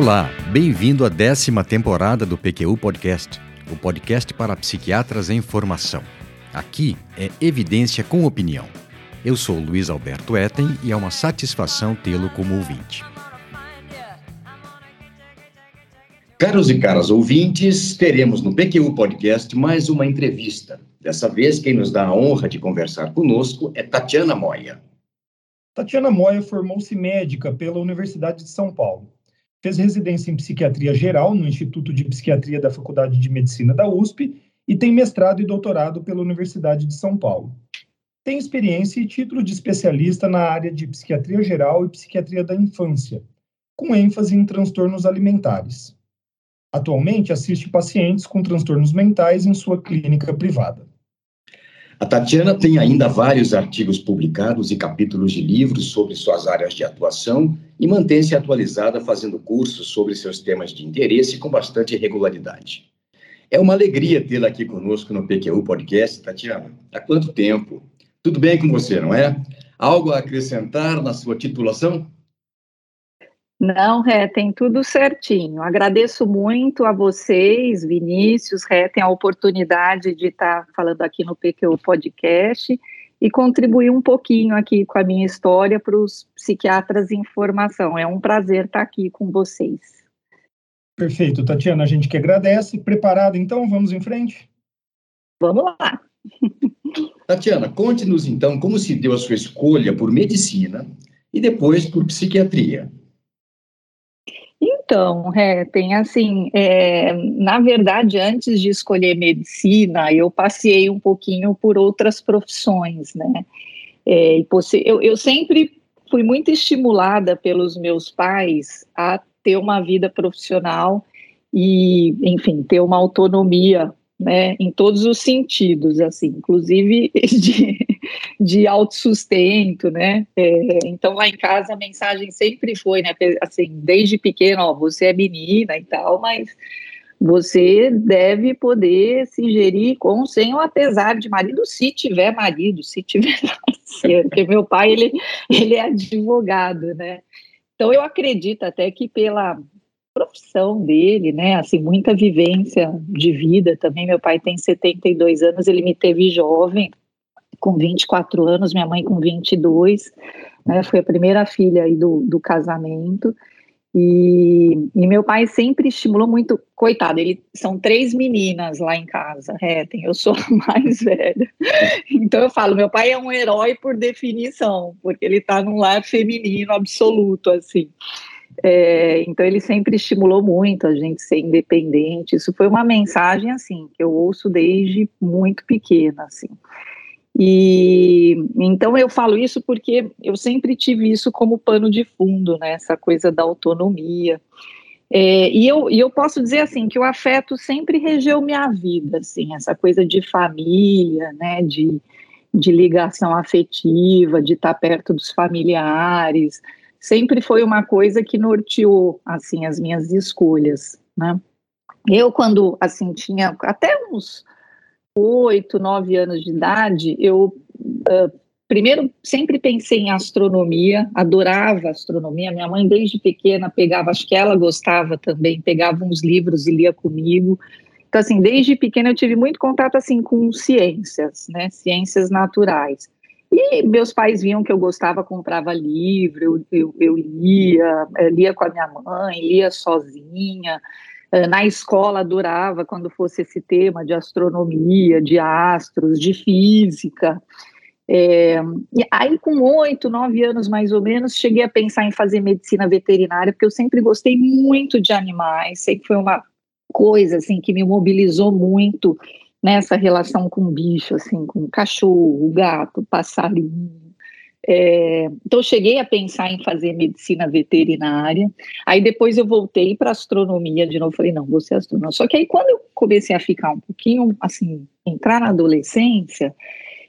Olá, bem-vindo à décima temporada do PQU Podcast, o podcast para psiquiatras em formação. Aqui é evidência com opinião. Eu sou Luiz Alberto Etten e é uma satisfação tê-lo como ouvinte. Caros e caras ouvintes, teremos no PQU Podcast mais uma entrevista. Dessa vez, quem nos dá a honra de conversar conosco é Tatiana Moia. Tatiana Moia formou-se médica pela Universidade de São Paulo. Fez residência em psiquiatria geral no Instituto de Psiquiatria da Faculdade de Medicina da USP e tem mestrado e doutorado pela Universidade de São Paulo. Tem experiência e título de especialista na área de psiquiatria geral e psiquiatria da infância, com ênfase em transtornos alimentares. Atualmente assiste pacientes com transtornos mentais em sua clínica privada. A Tatiana tem ainda vários artigos publicados e capítulos de livros sobre suas áreas de atuação e mantém-se atualizada fazendo cursos sobre seus temas de interesse com bastante regularidade. É uma alegria tê-la aqui conosco no PQU Podcast, Tatiana. Há quanto tempo? Tudo bem com você, não é? Algo a acrescentar na sua titulação? Não, Ré, tem tudo certinho. Agradeço muito a vocês, Vinícius, Ré, tem a oportunidade de estar falando aqui no PQ Podcast e contribuir um pouquinho aqui com a minha história para os psiquiatras em formação. É um prazer estar aqui com vocês. Perfeito, Tatiana, a gente que agradece. Preparado então? Vamos em frente? Vamos lá. Tatiana, conte-nos então como se deu a sua escolha por medicina e depois por psiquiatria. Então, é, tem assim, é, na verdade, antes de escolher medicina, eu passei um pouquinho por outras profissões, né? É, eu, eu sempre fui muito estimulada pelos meus pais a ter uma vida profissional e, enfim, ter uma autonomia né, em todos os sentidos, assim, inclusive de, de autossustento, né, é, então lá em casa a mensagem sempre foi, né, assim, desde pequeno, ó, você é menina e tal, mas você deve poder se gerir com, sem ou apesar de marido, se tiver marido, se tiver parceiro, porque meu pai, ele, ele é advogado, né, então eu acredito até que pela profissão dele, né? Assim, muita vivência de vida também. Meu pai tem 72 anos, ele me teve jovem, com 24 anos, minha mãe com 22, né? Foi a primeira filha aí do, do casamento. E, e, meu pai sempre estimulou muito, coitado, ele são três meninas lá em casa, é, eu sou a mais velha. Então eu falo, meu pai é um herói por definição, porque ele está num lar feminino absoluto, assim. É, então ele sempre estimulou muito a gente ser independente. Isso foi uma mensagem assim que eu ouço desde muito pequena, assim. E então eu falo isso porque eu sempre tive isso como pano de fundo, né? Essa coisa da autonomia. É, e, eu, e eu posso dizer assim que o afeto sempre regeu minha vida, assim, essa coisa de família, né? De, de ligação afetiva, de estar perto dos familiares sempre foi uma coisa que norteou assim as minhas escolhas, né? Eu quando assim tinha até uns oito, nove anos de idade, eu uh, primeiro sempre pensei em astronomia, adorava astronomia. Minha mãe desde pequena pegava, acho que ela gostava também, pegava uns livros e lia comigo. Então assim, desde pequena eu tive muito contato assim com ciências, né? Ciências naturais. E meus pais viam que eu gostava, comprava livro, eu, eu, eu lia, eh, lia com a minha mãe, lia sozinha. Eh, na escola adorava quando fosse esse tema de astronomia, de astros, de física. É, e aí, com oito, nove anos mais ou menos, cheguei a pensar em fazer medicina veterinária, porque eu sempre gostei muito de animais, sempre foi uma coisa assim que me mobilizou muito nessa relação com bicho, assim, com cachorro, gato, passarinho. É, então, cheguei a pensar em fazer medicina veterinária. Aí, depois, eu voltei para astronomia de novo. Falei, não, vou ser astrônomo. Só que aí, quando eu comecei a ficar um pouquinho, assim, entrar na adolescência,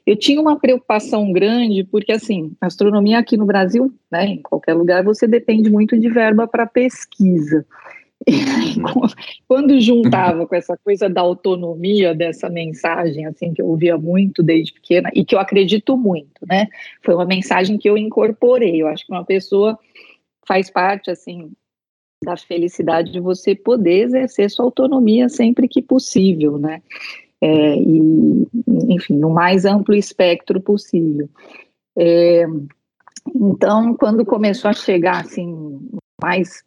eu tinha uma preocupação grande, porque, assim, astronomia aqui no Brasil, né, em qualquer lugar, você depende muito de verba para pesquisa. Quando juntava com essa coisa da autonomia, dessa mensagem assim que eu ouvia muito desde pequena e que eu acredito muito, né? Foi uma mensagem que eu incorporei. Eu acho que uma pessoa faz parte assim da felicidade de você poder exercer sua autonomia sempre que possível, né? É, e, enfim, no mais amplo espectro possível. É, então, quando começou a chegar, assim, mais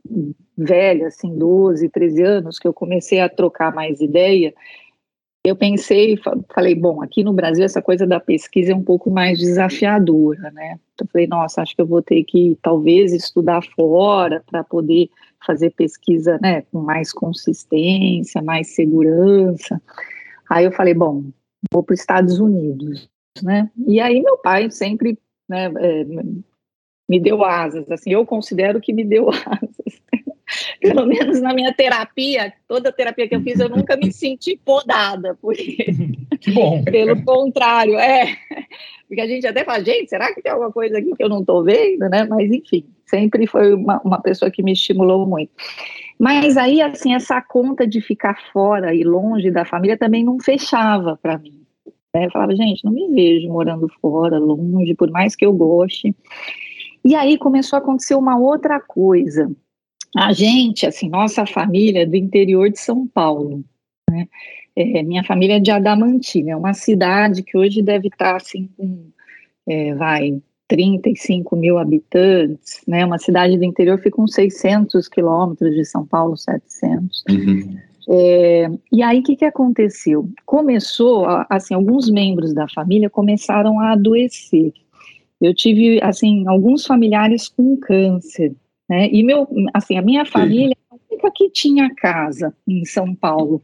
velha, assim, 12, 13 anos, que eu comecei a trocar mais ideia, eu pensei, falei, bom, aqui no Brasil essa coisa da pesquisa é um pouco mais desafiadora, né? Então, falei, nossa, acho que eu vou ter que talvez estudar fora para poder fazer pesquisa, né, com mais consistência, mais segurança. Aí eu falei, bom, vou para os Estados Unidos, né? E aí meu pai sempre, né, é, me deu asas, assim, eu considero que me deu asas. Pelo menos na minha terapia, toda terapia que eu fiz, eu nunca me senti podada, porque que bom. pelo contrário, é, porque a gente até fala, gente, será que tem alguma coisa aqui que eu não estou vendo, né? Mas enfim, sempre foi uma, uma pessoa que me estimulou muito. Mas aí, assim, essa conta de ficar fora e longe da família também não fechava para mim. Né? Eu falava, gente, não me vejo morando fora, longe, por mais que eu goste. E aí começou a acontecer uma outra coisa. A gente, assim, nossa família é do interior de São Paulo, né? É, minha família é de Adamantina, é uma cidade que hoje deve estar, assim, com, é, vai, 35 mil habitantes, né? Uma cidade do interior fica uns 600 quilômetros de São Paulo, 700. Uhum. É, e aí, o que, que aconteceu? Começou, assim, alguns membros da família começaram a adoecer. Eu tive, assim, alguns familiares com câncer, né? E meu, assim, a minha família nunca que tinha casa em São Paulo,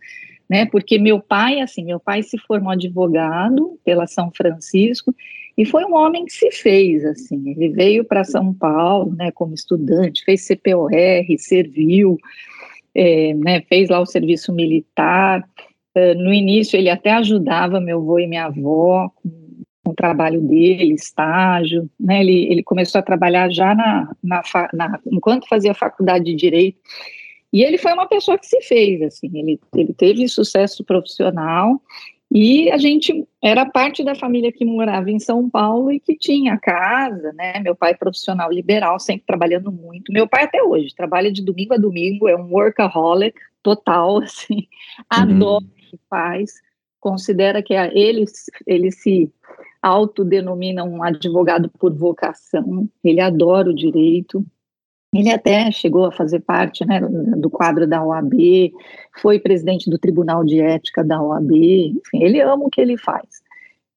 né? Porque meu pai, assim, meu pai se formou advogado pela São Francisco e foi um homem que se fez, assim. Ele veio para São Paulo, né, como estudante, fez CPOR, serviu, é, né, fez lá o serviço militar. Uh, no início ele até ajudava meu avô e minha avó com com o trabalho dele, estágio, né? Ele, ele começou a trabalhar já na, na, na, enquanto fazia faculdade de direito. E ele foi uma pessoa que se fez, assim, ele, ele teve sucesso profissional e a gente era parte da família que morava em São Paulo e que tinha casa, né? Meu pai profissional liberal, sempre trabalhando muito. Meu pai até hoje trabalha de domingo a domingo, é um workaholic total, assim, uhum. adora o que faz, considera que ele, ele se autodenomina um advogado por vocação, ele adora o direito, ele até chegou a fazer parte né, do quadro da OAB, foi presidente do Tribunal de Ética da OAB, enfim, ele ama o que ele faz.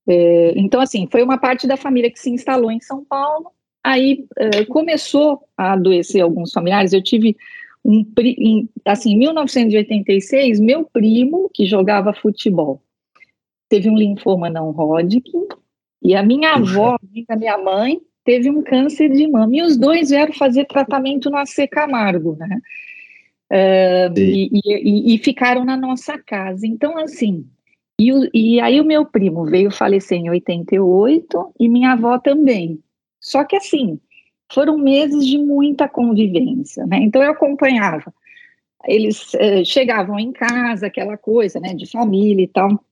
É, então, assim, foi uma parte da família que se instalou em São Paulo, aí é, começou a adoecer alguns familiares, eu tive um, assim, em 1986, meu primo, que jogava futebol, teve um linfoma não Hodgkin, e a minha avó, a minha mãe, teve um câncer de mama. E os dois vieram fazer tratamento no AC Camargo, né? Uh, e, e, e, ficaram na nossa casa. Então, assim, e, e aí o meu primo veio falecer em 88 e minha avó também. Só que, assim, foram meses de muita convivência, né? Então, eu acompanhava. Eles uh, chegavam em casa, aquela coisa, né, de família e tal.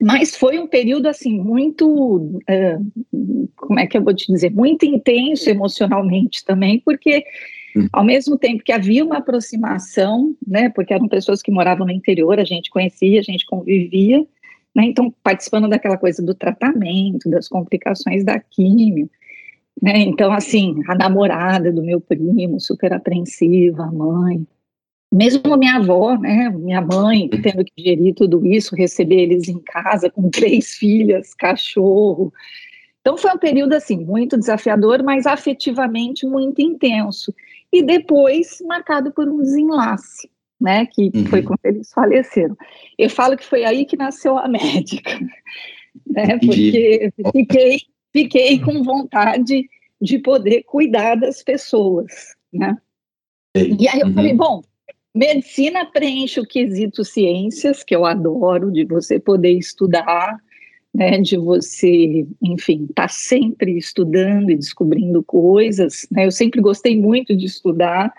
Mas foi um período assim muito, uh, como é que eu vou te dizer, muito intenso emocionalmente também, porque hum. ao mesmo tempo que havia uma aproximação, né, porque eram pessoas que moravam no interior, a gente conhecia, a gente convivia, né, então participando daquela coisa do tratamento, das complicações da químio, né, então assim, a namorada do meu primo, super apreensiva, a mãe, mesmo minha avó, né, minha mãe, tendo que gerir tudo isso, receber eles em casa com três filhas, cachorro. Então foi um período assim muito desafiador, mas afetivamente muito intenso. E depois marcado por um desenlace, né, que uhum. foi quando eles faleceram. Eu falo que foi aí que nasceu a médica, né, porque fiquei fiquei com vontade de poder cuidar das pessoas, né? E aí eu uhum. falei, bom, Medicina preenche o quesito ciências, que eu adoro, de você poder estudar, né, de você, enfim, estar tá sempre estudando e descobrindo coisas. Né, eu sempre gostei muito de estudar,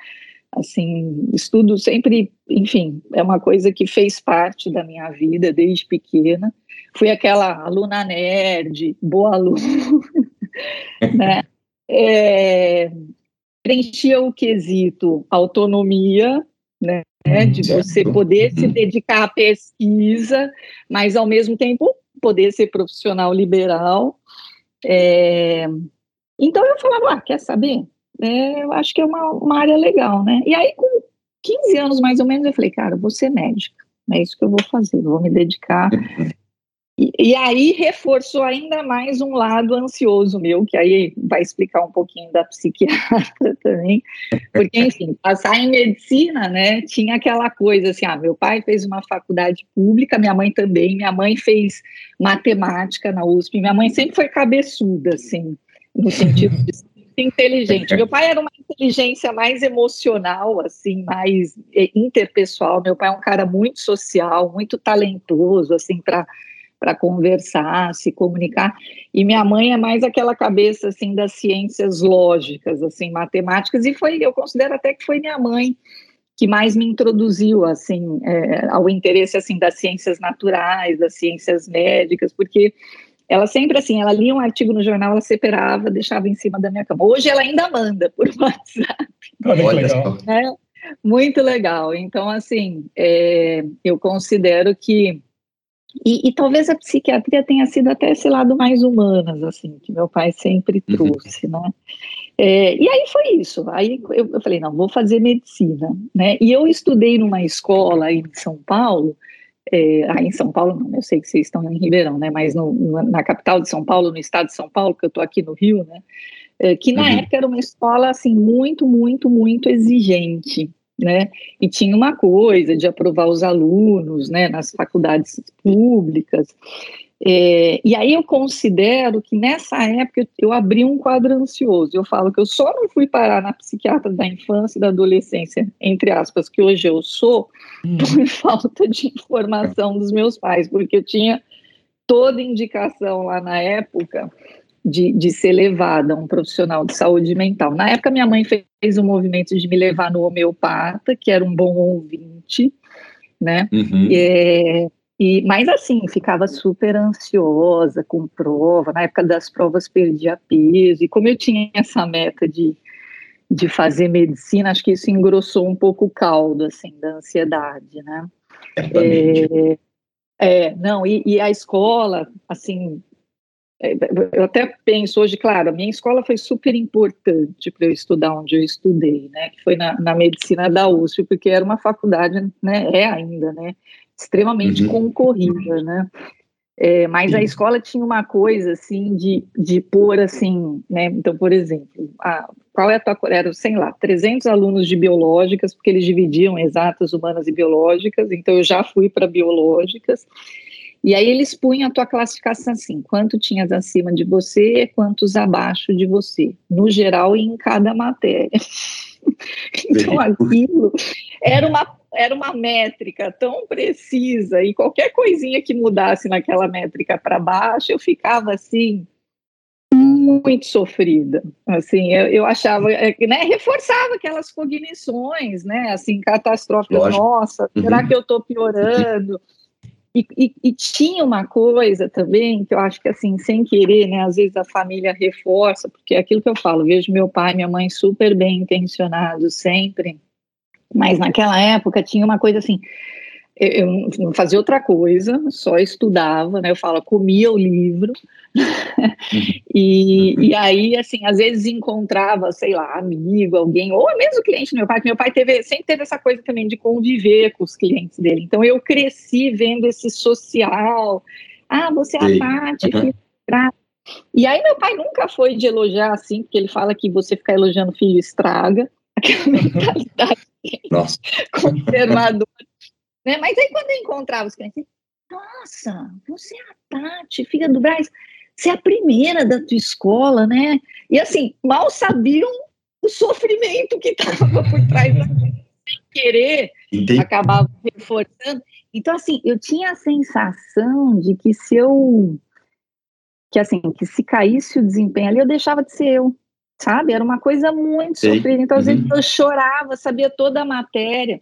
assim, estudo sempre, enfim, é uma coisa que fez parte da minha vida desde pequena. Fui aquela aluna nerd, boa aluna, né? É, preenchia o quesito autonomia, né, uhum, de você poder se uhum. dedicar à pesquisa, mas ao mesmo tempo poder ser profissional liberal. É, então eu falava, ah, quer saber? É, eu acho que é uma, uma área legal, né? E aí, com 15 anos mais ou menos, eu falei, cara, vou ser médica, é isso que eu vou fazer, vou me dedicar e, e, aí reforçou ainda mais um lado ansioso meu, que aí vai explicar um pouquinho da psiquiatra também, porque, enfim, passar em medicina, né, tinha aquela coisa assim, ah, meu pai fez uma faculdade pública, minha mãe também, minha mãe fez matemática na USP, minha mãe sempre foi cabeçuda, assim, no sentido de inteligente. Meu pai era uma inteligência mais emocional, assim, mais eh, interpessoal. Meu pai é um cara muito social, muito talentoso, assim, para para conversar, se comunicar. E minha mãe é mais aquela cabeça assim das ciências lógicas, assim, matemáticas. E foi, eu considero até que foi minha mãe que mais me introduziu assim é, ao interesse assim das ciências naturais, das ciências médicas, porque ela sempre assim, ela lia um artigo no jornal, ela separava, deixava em cima da minha cama. Hoje ela ainda manda por WhatsApp. Olha, legal. É, muito legal. Então, assim, é, eu considero que e, e, talvez a psiquiatria tenha sido até esse lado mais humanas, assim, que meu pai sempre uhum. trouxe, né? É, e aí foi isso. Aí eu, eu, falei, não, vou fazer medicina, né? E eu estudei numa escola em São Paulo, é, aí em São Paulo não, eu sei que vocês estão em Ribeirão, né? Mas no, na capital de São Paulo, no estado de São Paulo, que eu estou aqui no Rio, né? É, que na uhum. época era uma escola assim muito, muito, muito exigente né? E tinha uma coisa de aprovar os alunos, né, nas faculdades públicas. É, e aí eu considero que nessa época eu, abri um quadro ansioso. Eu falo que eu só não fui parar na psiquiatra da infância e da adolescência, entre aspas, que hoje eu sou, hum. por falta de informação dos meus pais, porque eu tinha toda indicação lá na época de, de ser levada a um profissional de saúde mental. Na época, minha mãe fez um movimento de me levar no homeopata, que era um bom ouvinte, né? Uhum. É, e, mas assim, ficava super ansiosa com prova. Na época das provas, perdia peso. E como eu tinha essa meta de, de fazer medicina, acho que isso engrossou um pouco o caldo assim, da ansiedade, né? É, é, não, e, e, a escola, assim, eu até penso hoje, claro, a minha escola foi super importante para eu estudar onde eu estudei, né, que foi na, na, medicina da USP, porque era uma faculdade, né, é ainda, né, extremamente uhum. concorrida, né, é, mas a escola tinha uma coisa, assim, de, de pôr, assim, né, então, por exemplo, a, qual é a tua, era, sei lá, 300 alunos de biológicas, porque eles dividiam exatas, humanas e biológicas, então eu já fui para biológicas, e aí eles punham a tua classificação assim, quanto tinhas acima de você, quantos abaixo de você, no geral e em cada matéria. então aquilo era uma, era uma métrica tão precisa e qualquer coisinha que mudasse naquela métrica para baixo, eu ficava assim muito sofrida, assim, eu, eu achava, é, né, reforçava aquelas cognições, né, assim, catastróficas, Lógico. nossa, será uhum. que eu estou piorando? E, e, e, tinha uma coisa também que eu acho que assim, sem querer, né, às vezes a família reforça, porque é aquilo que eu falo, vejo meu pai e minha mãe super bem intencionados sempre, mas naquela época tinha uma coisa assim, eu não fazia outra coisa, só estudava, né? Eu falo, comia o livro, e, e aí, assim, às vezes encontrava, sei lá, amigo, alguém, ou mesmo cliente do meu pai, que meu pai teve, sempre teve essa coisa também de conviver com os clientes dele. Então, eu cresci vendo esse social. Ah, você é a Tati, uhum. E aí, meu pai nunca foi de elogiar assim, porque ele fala que você ficar elogiando filho estraga, aquela mentalidade conservadora né? Mas aí quando eu encontrava os clientes, nossa, você é a Tati, filha do Braz, você é a primeira da tua escola, né? E assim, mal sabiam o sofrimento que estava por trás da sem querer, Entendi. acabava reforçando. Então, assim, eu tinha a sensação de que se eu que assim, que se caísse o desempenho ali, eu deixava de ser eu, sabe? Era uma coisa muito sofrida. Então, às vezes, uhum. eu chorava, sabia toda a matéria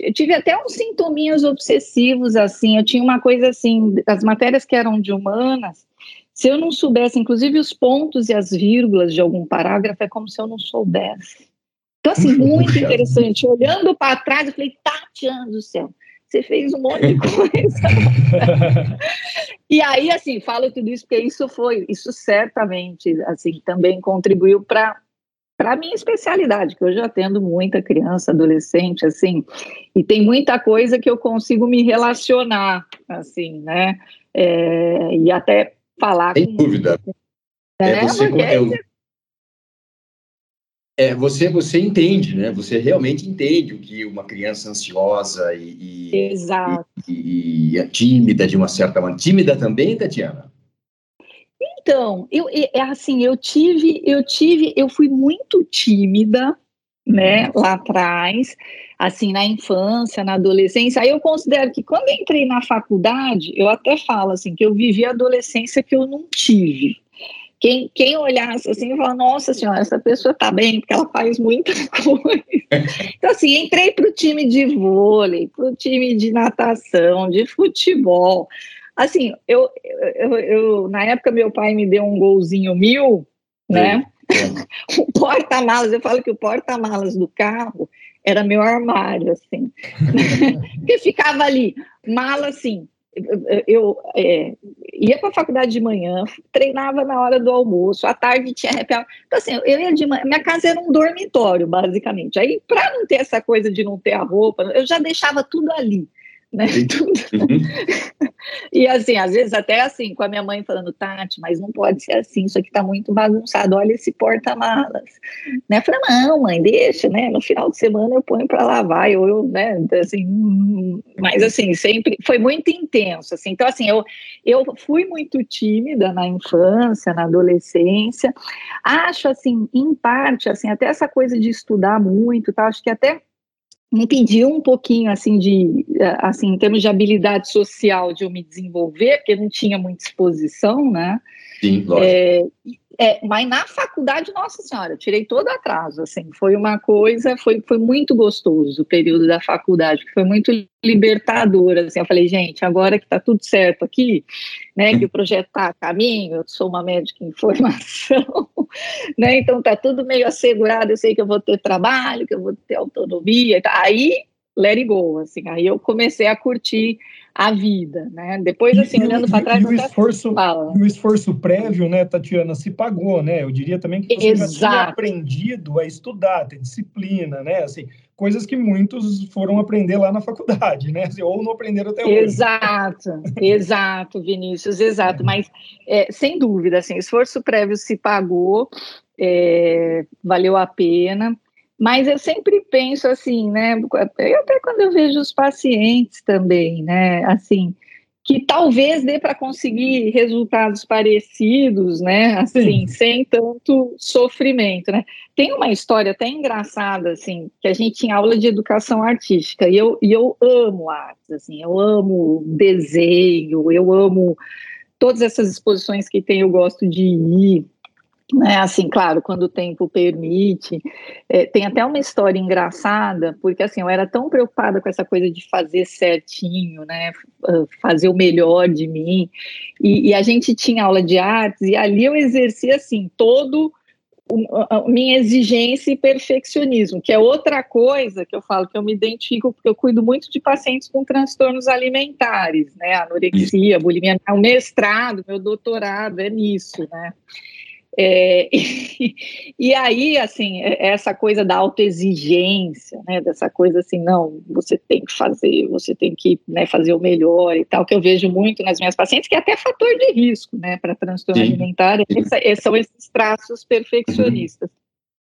eu tive até uns sintominhas obsessivos, assim, eu tinha uma coisa assim, as matérias que eram de humanas, Se eu não soubesse, inclusive os pontos e as vírgulas de algum parágrafo, é como se eu não soubesse. Então, assim, muito interessante. Olhando para trás, eu falei, Tatiana do céu, você fez um monte de coisa. e aí, assim, falo tudo isso porque isso foi, isso certamente, assim, também contribuiu para para a minha especialidade, que eu já atendo muita criança, adolescente, assim, e tem muita coisa que eu consigo me relacionar, assim, né? É, e até falar Sem com, dúvida. Né? É, você, eu, é, você, você entende, né? Você realmente entende o que uma criança ansiosa e, e, Exato. e, e é tímida, de uma certa maneira. Tímida também, Tatiana? Então, eu, é assim, eu tive, eu tive, eu fui muito tímida, né, lá atrás, assim, na infância, na adolescência. Aí eu considero que quando entrei na faculdade, eu até falo assim, que eu vivi a adolescência que eu não tive. Quem, quem olhasse assim fala, nossa senhora, essa pessoa tá bem, porque ela faz muita coisa. Então, assim, entrei para o time de vôlei, para o time de natação, de futebol. Assim, eu, eu, eu, na época meu pai me deu um golzinho mil, né? o porta-malas, eu falo que o porta-malas do carro era meu armário, assim. Porque ficava ali, mala assim. Eu, eu é, ia para a faculdade de manhã, treinava na hora do almoço, à tarde tinha happy Então, assim, eu ia de manhã, minha casa era um dormitório, basicamente. Aí, para não ter essa coisa de não ter a roupa, eu já deixava tudo ali né? Uhum. e assim, às vezes até assim, com a minha mãe falando, Tati, mas não pode ser assim, isso aqui tá muito bagunçado, olha esse porta-malas. Né? Eu falei, não, mãe, deixa, né? No final de semana eu ponho para lavar, eu, eu, né? Assim, mas assim, sempre foi muito intenso, assim. Então, assim, eu, eu fui muito tímida na infância, na adolescência. Acho assim, em parte, assim, até essa coisa de estudar muito, tá? Acho que até impediu um pouquinho assim de assim em termos de habilidade social de eu me desenvolver porque não tinha muita exposição né Sim, lógico. É, é, mas na faculdade, nossa senhora, eu tirei todo atraso, assim, foi uma coisa, foi, foi muito gostoso o período da faculdade, foi muito libertador, assim, eu falei, gente, agora que tá tudo certo aqui, né, que o projeto tá a caminho, eu sou uma médica em formação, né, então tá tudo meio assegurado, eu sei que eu vou ter trabalho, que eu vou ter autonomia, aí let it go, assim, aí eu comecei a curtir a vida, né? Depois, assim, e, olhando para trás, e o esforço, o esforço prévio, né, Tatiana, se pagou, né? Eu diria também que você Exato. já tinha aprendido a estudar, ter disciplina, né? Assim, coisas que muitos foram aprender lá na faculdade, né? Assim, ou não aprenderam até hoje. Exato, exato, Vinícius, exato. Mas, é, sem dúvida, assim, esforço prévio se pagou, é, valeu a pena. Mas eu sempre penso assim, né? Até quando eu vejo os pacientes também, né? Assim, que talvez dê para conseguir resultados parecidos, né? Assim, Sim. sem tanto sofrimento, né? Tem uma história até engraçada, assim, que a gente tinha aula de educação artística e eu, e eu amo artes, assim, eu amo desenho, eu amo todas essas exposições que tem, eu gosto de ir. Né, assim, claro, quando o tempo permite. É, tem até uma história engraçada, porque assim, eu era tão preocupada com essa coisa de fazer certinho, né, fazer o melhor de mim, e, e a gente tinha aula de artes, e ali eu exercia, assim, todo a minha exigência e perfeccionismo, que é outra coisa que eu falo que eu me identifico, porque eu cuido muito de pacientes com transtornos alimentares, né, anorexia, bulimia, o mestrado, meu doutorado é nisso, né, é, e, e, aí, assim, é, essa coisa da autoexigência, né, dessa coisa assim, não, você tem que fazer, você tem que né, fazer o melhor e tal, que eu vejo muito nas minhas pacientes, que é até fator de risco, né, para transtorno Sim. alimentar, essa, são esses traços perfeccionistas. Uhum.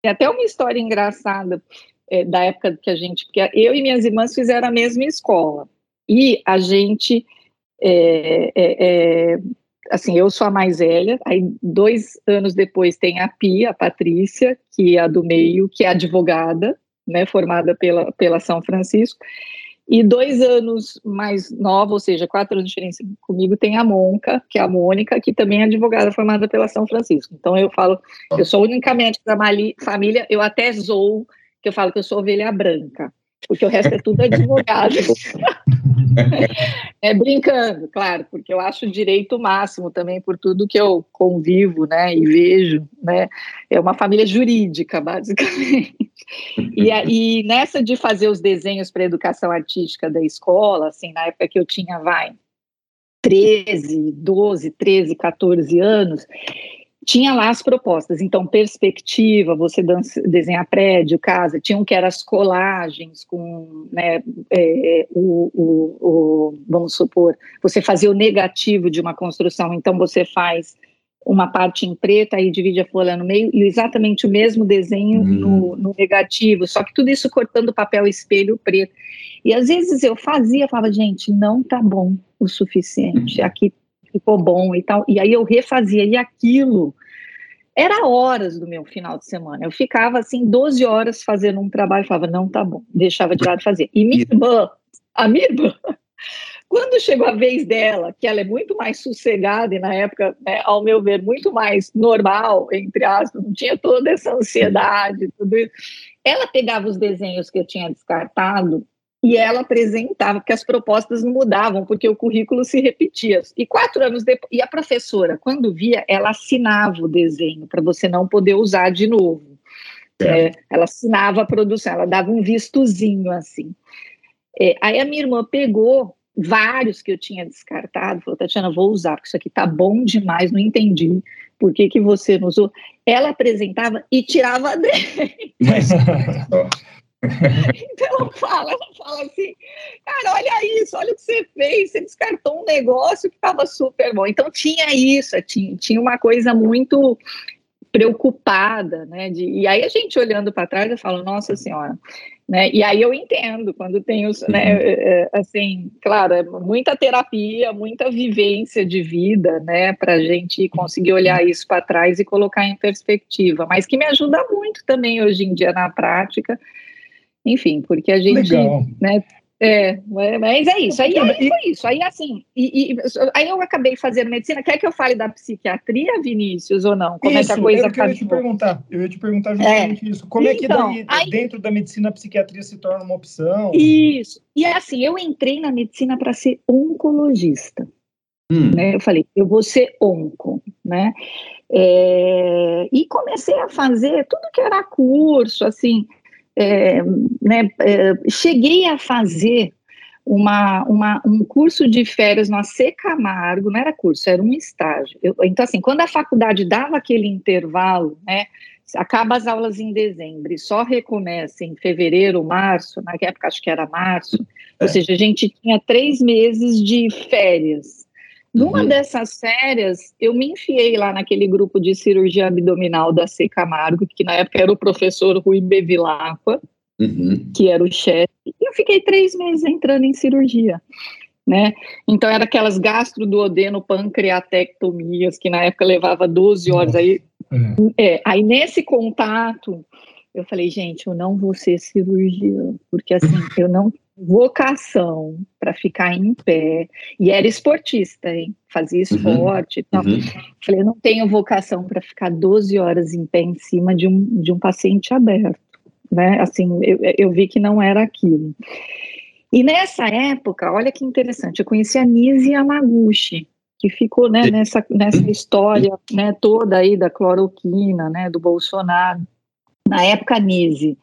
Tem até uma história engraçada é, da época que a gente, porque eu e minhas irmãs fizeram a mesma escola, e a gente é, é, é assim, eu sou a mais velha, aí dois anos depois tem a Pia, a Patrícia, que é a do meio, que é advogada, né, formada pela, pela São Francisco, e dois anos mais nova, ou seja, quatro anos de diferença comigo, tem a Monca, que é a Mônica, que também é advogada formada pela São Francisco. Então eu falo, eu sou médica da família, eu até zoo, que eu falo que eu sou ovelha branca, porque o resto é tudo advogado. É brincando, claro, porque eu acho direito máximo também por tudo que eu convivo, né, e vejo, né, é uma família jurídica, basicamente. E aí, nessa de fazer os desenhos para educação artística da escola, assim, na época que eu tinha, vai, 13, 12, 13, 14 anos, tinha lá as propostas. Então, perspectiva, você dança, desenhar prédio, casa, tinha um que era as colagens com, né, é, o, o, o, vamos supor, você fazia o negativo de uma construção, então você faz uma parte em preto, aí divide a folha no meio, e exatamente o mesmo desenho uhum. no, no, negativo, só que tudo isso cortando papel espelho preto. E às vezes eu fazia, falava, gente, não tá bom o suficiente, uhum. aqui ficou bom e tal. E aí eu refazia, e aquilo era horas do meu final de semana. Eu ficava assim 12 horas fazendo um trabalho, falava, não, tá bom, deixava de lado fazer. E minha irmã, a minha irmã, quando chegou a vez dela, que ela é muito mais sossegada e na época, né, ao meu ver, muito mais normal, entre aspas, não tinha toda essa ansiedade, tudo isso. Ela pegava os desenhos que eu tinha descartado e ela apresentava, porque as propostas não mudavam, porque o currículo se repetia. E quatro anos depois, e a professora, quando via, ela assinava o desenho para você não poder usar de novo. É. É, ela assinava a produção, ela dava um vistozinho assim. É, aí a minha irmã pegou vários que eu tinha descartado, falou, Tatiana, vou usar, porque isso aqui tá bom demais, não entendi por que, que você não usou. Ela apresentava e tirava dele. então ela fala, ela fala assim, cara, olha isso, olha o que você fez, você descartou um negócio que estava super bom. Então tinha isso, tinha, tinha uma coisa muito preocupada, né? De, e aí a gente olhando para trás, eu falo, nossa senhora, né? E aí eu entendo quando tem os, né? Uhum. É, é, assim, claro, é muita terapia, muita vivência de vida, né? Para a gente conseguir olhar isso para trás e colocar em perspectiva, mas que me ajuda muito também hoje em dia na prática enfim, porque a gente, Legal. né, é, mas é isso. Aí, aí foi isso. Aí assim, e, e, aí eu acabei fazendo medicina. Quer que eu fale da psiquiatria, Vinícius, ou não? Como isso, é que a coisa eu ia te perguntar. Eu ia te perguntar justamente é. isso. Como então, é que então, daí, aí, dentro da medicina a psiquiatria se torna uma opção? Isso. E é assim, eu entrei na medicina para ser oncologista. Hum. Né? Eu falei, eu vou ser onco, né? É, e comecei a fazer tudo que era curso, assim, é, né, é, cheguei a fazer uma, uma, um curso de férias no AC Camargo, não era curso, era um estágio. Eu, então, assim, quando a faculdade dava aquele intervalo, né, acaba as aulas em dezembro e só recomeça em fevereiro, março, na época acho que era março, é. ou seja, a gente tinha três meses de férias. Numa uhum. dessas férias, eu me enfiei lá naquele grupo de cirurgia abdominal da C. Camargo, que na época era o professor Rui Bevilacqua, uhum. que era o chefe, e eu fiquei três meses entrando em cirurgia. Né? Então, era aquelas gastroduodeno pancreatectomias, que na época levava 12 horas. Aí, é. É, aí, nesse contato, eu falei, gente, eu não vou ser cirurgiã, porque assim, eu não vocação para ficar em pé. E era esportista, hein? Fazia uhum. esporte uhum. e tal. Uhum. Falei, eu não tenho vocação para ficar 12 horas em pé em cima de um, de um paciente aberto. Né? Assim, eu, eu vi que não era aquilo. E nessa época, olha que interessante, eu conheci a Nise Yamaguchi, que ficou né, nessa, nessa história né, toda aí da cloroquina, né, do Bolsonaro. Na época, a Nise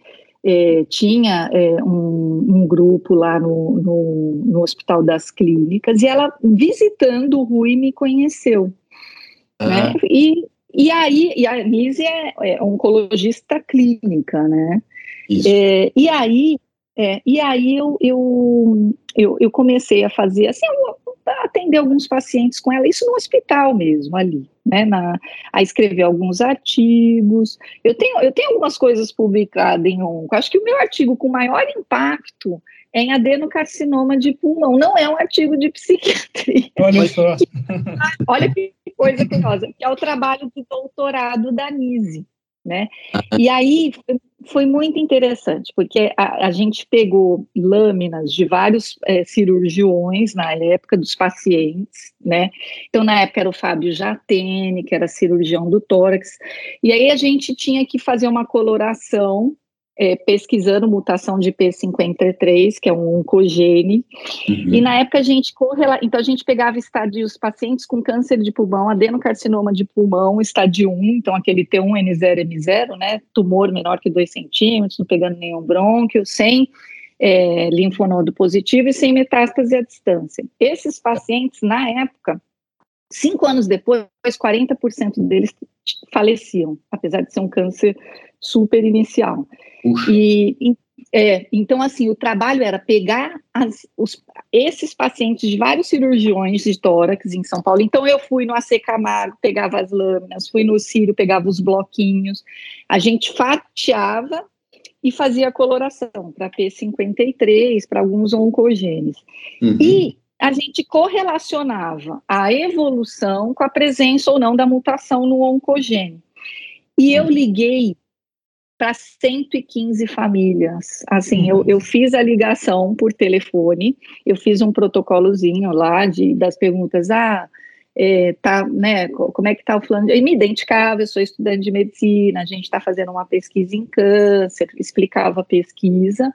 é, tinha é, um, um, grupo lá no, no, no, Hospital das Clínicas e ela, visitando o Rui, me conheceu. Uhum. Né? E, e aí, e a Nise é, é oncologista clínica, né? É, e aí, é, e aí eu, eu, eu, eu, comecei a fazer assim, atender alguns pacientes com ela, isso no hospital mesmo, ali, né, na, a escrever alguns artigos. Eu tenho, eu tenho algumas coisas publicadas em onco. Acho que o meu artigo com maior impacto é em adenocarcinoma de pulmão. Não é um artigo de psiquiatria. Olha só. Olha que coisa curiosa, que é o trabalho de doutorado da Nise né? E aí foi muito interessante, porque a, a gente pegou lâminas de vários é, cirurgiões na época dos pacientes, né? Então, na época era o Fábio Jatene, que era cirurgião do tórax, e aí a gente tinha que fazer uma coloração é, pesquisando mutação de P53, que é um oncogene, uhum. e na época a gente correla... então a gente pegava estadios pacientes com câncer de pulmão, adenocarcinoma de pulmão, estádio 1, então aquele T1N0M0, né, tumor menor que 2 centímetros, não pegando nenhum brônquio, sem é, linfonodo positivo e sem metástase à distância. Esses pacientes, na época, cinco anos depois, 40% deles faleciam, apesar de ser um câncer super inicial. E, é, então, assim, o trabalho era pegar as, os, esses pacientes de vários cirurgiões de tórax em São Paulo. Então, eu fui no AC Camargo, pegava as lâminas, fui no Sírio, pegava os bloquinhos. A gente fatiava e fazia a coloração para P53, para alguns oncogenes. Uhum. E a gente correlacionava a evolução com a presença ou não da mutação no oncogene. E eu uhum. liguei para 115 famílias. Assim, eu, eu fiz a ligação por telefone, eu fiz um protocolozinho lá de, das perguntas, ah, é, tá, né, como é que tá o fulano? Eu me identificava, eu sou estudante de medicina, a gente está fazendo uma pesquisa em câncer, explicava a pesquisa,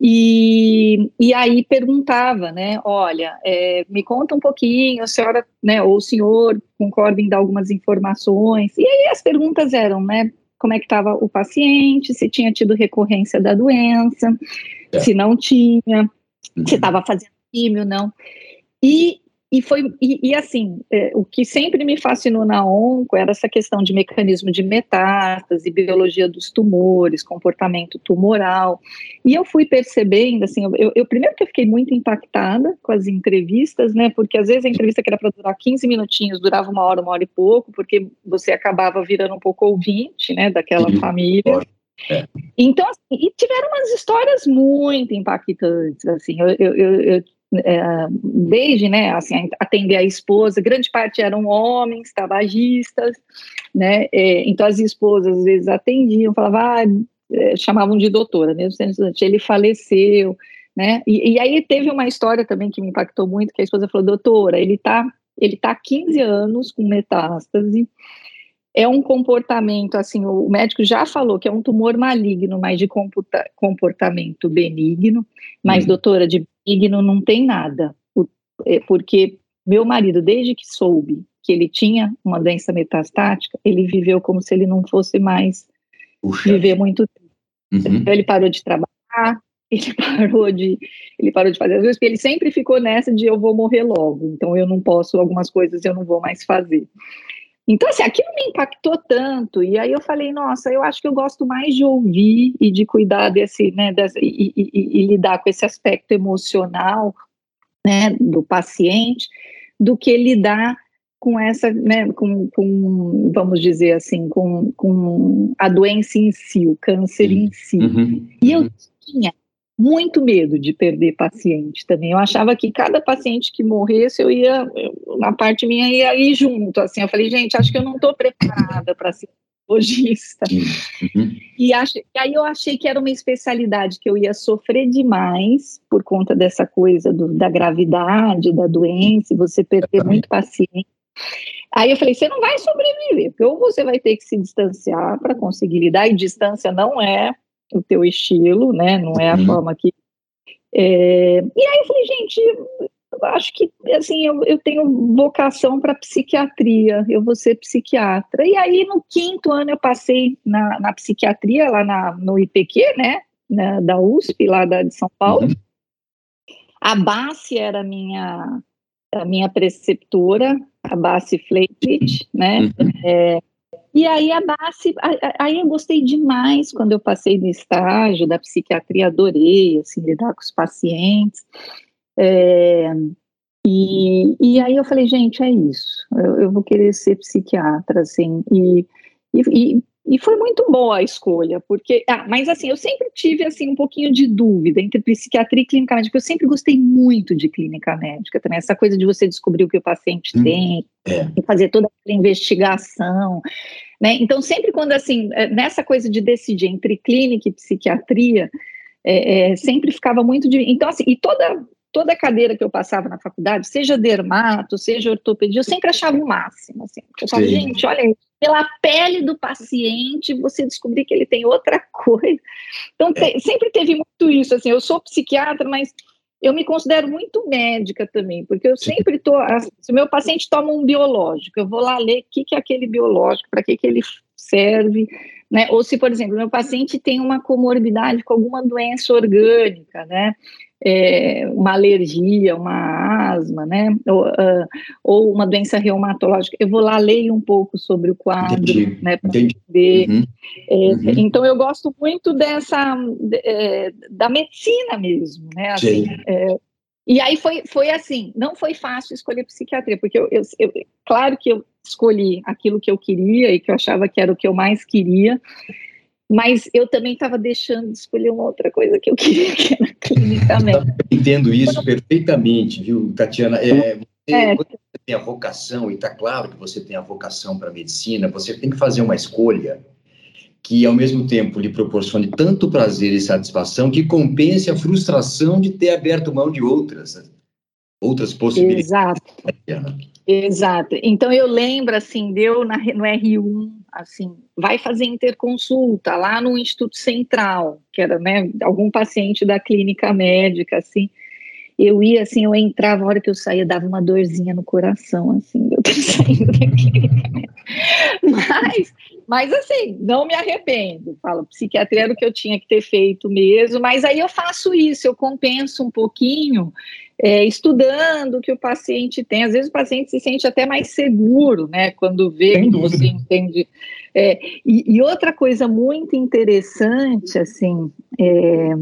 e, e aí perguntava, né, olha, é, me conta um pouquinho, a senhora, né, ou o senhor concorda em dar algumas informações, e aí as perguntas eram, né, como é que estava o paciente, se tinha tido recorrência da doença, é. se não tinha, uhum. se estava fazendo químio, não. E e foi e, e assim, é, o que sempre me fascinou na onco era essa questão de mecanismo de metástase, biologia dos tumores, comportamento tumoral. E eu fui percebendo, assim, eu, eu primeiro que eu fiquei muito impactada com as entrevistas, né? Porque às vezes a entrevista que era para durar 15 minutinhos durava uma hora, uma hora e pouco, porque você acabava virando um pouco ouvinte, né, daquela uhum. família. É. Então, assim, e tiveram umas histórias muito impactantes, assim, eu, eu, eu, desde, né, assim, atender a esposa, grande parte eram homens, tabagistas, né, é, então as esposas às vezes atendiam, falavam, ah, é, chamavam de doutora, mesmo sendo estudante, ele faleceu, né, e, e, aí teve uma história também que me impactou muito, que a esposa falou, doutora, ele tá, ele tá há 15 anos com metástase, é um comportamento, assim, o médico já falou que é um tumor maligno, mas de comportamento benigno, mas, uhum. doutora, de benigno não tem nada, é, porque meu marido, desde que soube que ele tinha uma doença metastática, ele viveu como se ele não fosse mais Puxa. viver muito tempo. Uhum. Então, ele parou de trabalhar, ele parou de ele parou de fazer as coisas, porque ele sempre ficou nessa de eu vou morrer logo, então eu não posso algumas coisas eu não vou mais fazer. Então, assim, aquilo me impactou tanto, e aí eu falei, nossa, eu acho que eu gosto mais de ouvir e de cuidar desse, né, desse, e, e, e, lidar com esse aspecto emocional, né, do paciente, do que lidar com essa, né, com, com vamos dizer assim, com, com a doença em si, o câncer em si. Uhum. E eu uhum. tinha muito medo de perder paciente também. Eu achava que cada paciente que morresse, eu ia, eu, na parte minha, ia ir junto. Assim, eu falei, gente, acho que eu não estou preparada para ser logista. Uhum. E, acho, e aí eu achei que era uma especialidade que eu ia sofrer demais por conta dessa coisa do, da gravidade, da doença, você perder muito paciente. Aí eu falei, você não vai sobreviver, porque ou você vai ter que se distanciar para conseguir lidar, e distância não é o teu estilo, né? Não é a uhum. forma que. É... E aí eu falei, gente, eu acho que assim eu, eu tenho vocação para psiquiatria, eu vou ser psiquiatra. E aí no quinto ano eu passei na, na psiquiatria lá na, no IPQ, né? Na, da USP, lá da, de São Paulo. Uhum. A Bassi era minha a minha preceptora, a Bassi Fleitich, né? Uhum. É, e aí a base, aí eu gostei demais quando eu passei no estágio da psiquiatria, adorei, assim, lidar com os pacientes. É, e, e aí eu falei, gente, é isso, eu, eu vou querer ser psiquiatra, assim, e, e, e foi muito boa a escolha, porque, ah, mas assim, eu sempre tive, assim, um pouquinho de dúvida entre psiquiatria e clínica médica, eu sempre gostei muito de clínica médica também, essa coisa de você descobrir o que o paciente hum, tem, é. fazer toda aquela investigação, né, então sempre quando, assim, é, nessa coisa de decidir entre clínica e psiquiatria, é, é, sempre ficava muito de, então assim, e toda toda cadeira que eu passava na faculdade, seja dermato, seja ortopedia, eu sempre achava o máximo. Assim. Eu falava, gente, olha, pela pele do paciente, você descobrir que ele tem outra coisa. Então, te, sempre teve muito isso. Assim, eu sou psiquiatra, mas eu me considero muito médica também, porque eu sempre estou. Se o meu paciente toma um biológico, eu vou lá ler o que, que é aquele biológico, para que, que ele serve, né? Ou se, por exemplo, meu paciente tem uma comorbidade com alguma doença orgânica, né? é, uma alergia, uma asma, né, ou, uh, ou, uma doença reumatológica, eu vou lá ler um pouco sobre o quadro, Entendi. né, para ver. Uhum. É, uhum. Então eu gosto muito dessa é, da medicina mesmo, né, assim, é, e aí foi, foi assim, não foi fácil escolher psiquiatria, porque eu, eu, eu, claro que eu escolhi aquilo que eu queria e que eu achava que era o que eu mais queria, mas eu também estava deixando de escolher uma outra coisa que eu queria, que era clinicamente. Entendo isso perfeitamente, viu, Tatiana? É, você, é. Quando você tem a vocação, e está claro que você tem a vocação para a medicina, você tem que fazer uma escolha que, ao mesmo tempo, lhe proporcione tanto prazer e satisfação que compense a frustração de ter aberto mão de outras, outras possibilidades. Exato. Exato. Então, eu lembro, assim, deu na, no R1, assim, vai fazer interconsulta lá no Instituto Central, que era, né, algum paciente da clínica médica, assim, eu ia, assim, eu entrava, a hora que eu saía, dava uma dorzinha no coração, assim, eu tô saindo da clínica Mas, mas, assim, não me arrependo, falo, psiquiatria era o que eu tinha que ter feito mesmo, mas aí eu faço isso, eu compenso um pouquinho, é, estudando o que o paciente tem. Às vezes o paciente se sente até mais seguro, né? Quando vê que você entende. É, e, e, outra coisa muito interessante, assim, é,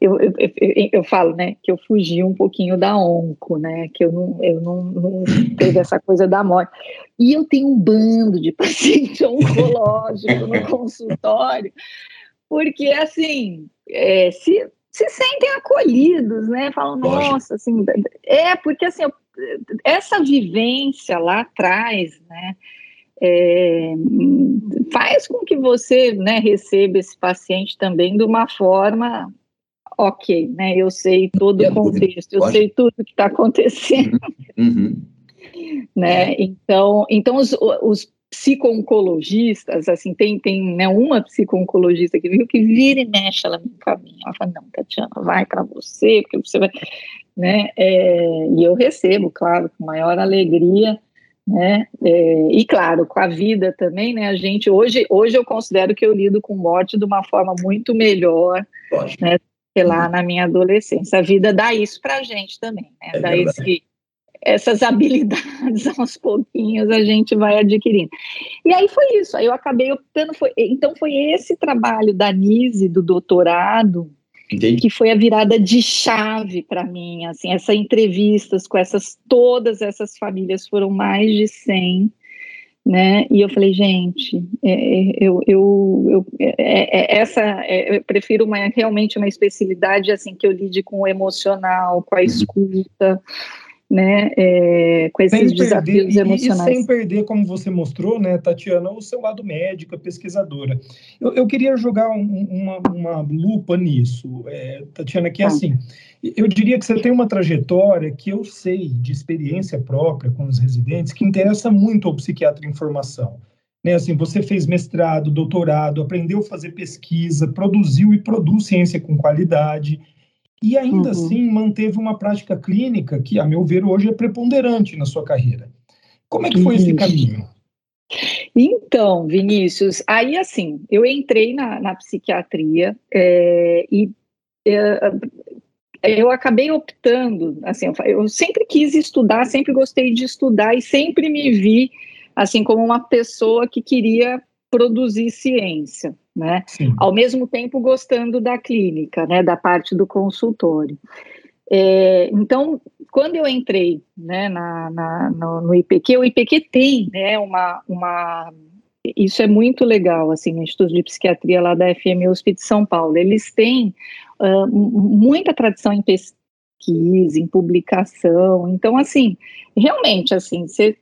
eu, eu, eu, eu, falo, né, que eu fugi um pouquinho da onco, né, que eu não, eu não, não teve essa coisa da morte. E eu tenho um bando de paciente oncológico no consultório, porque, assim, é, se se sentem acolhidos, né? Falam, nossa, assim, é porque assim, essa vivência lá atrás, né? É, faz com que você né, receba esse paciente também de uma forma ok, né? Eu sei todo o contexto, eu sei tudo que está acontecendo. Uhum. uhum. Né? Então, então os, os psico-oncologistas, assim, tem, tem né, uma psico-oncologista que viu que vira e mexe, ela me encaminha, ela fala, não, Tatiana, vai para você, porque você vai, né, é, e eu recebo, claro, com maior alegria, né, é, e claro, com a vida também, né, a gente, hoje, hoje eu considero que eu lido com morte de uma forma muito melhor, Lógico. né, que lá uhum. na minha adolescência, a vida dá isso pra gente também, né, é dá esse essas habilidades aos pouquinhos a gente vai adquirindo. E aí foi isso, aí eu acabei optando, foi, então foi esse trabalho da Nise, do doutorado, Entendi. que foi a virada de chave para mim, assim, essas entrevistas com essas, todas essas famílias, foram mais de 100, né, e eu falei, gente, é, eu, eu, eu é, é, essa, é, eu prefiro uma, realmente uma especialidade, assim, que eu lide com o emocional, com a uhum. Né, é, com esses sem desafios perder, emocionais. E, sem perder, como você mostrou, né, Tatiana, o seu lado médica, pesquisadora. Eu, eu queria jogar um, uma, uma, lupa nisso, é, Tatiana, que é ah. assim, eu diria que você tem uma trajetória que eu sei, de experiência própria com os residentes, que interessa muito ao psiquiatra em formação. Né, assim, você fez mestrado, doutorado, aprendeu a fazer pesquisa, produziu e produz ciência com qualidade, e ainda uhum. assim manteve uma prática clínica que, a meu ver, hoje é preponderante na sua carreira. Como é que foi esse caminho? Então, Vinícius, aí assim, eu entrei na, na psiquiatria é, e é, eu acabei optando, assim, eu, eu sempre quis estudar, sempre gostei de estudar e sempre me vi, assim, como uma pessoa que queria produzir ciência né? Sim. Ao mesmo tempo gostando da clínica, né? Da parte do consultório. É, então, quando eu entrei né, na, na no, no, IPQ, o IPQ tem né, uma, uma. Isso é muito legal, assim, no Instituto de Psiquiatria lá da FM USP de São Paulo. Eles têm uh, muita tradição em pesquisa, em publicação. Então, assim, realmente, assim, você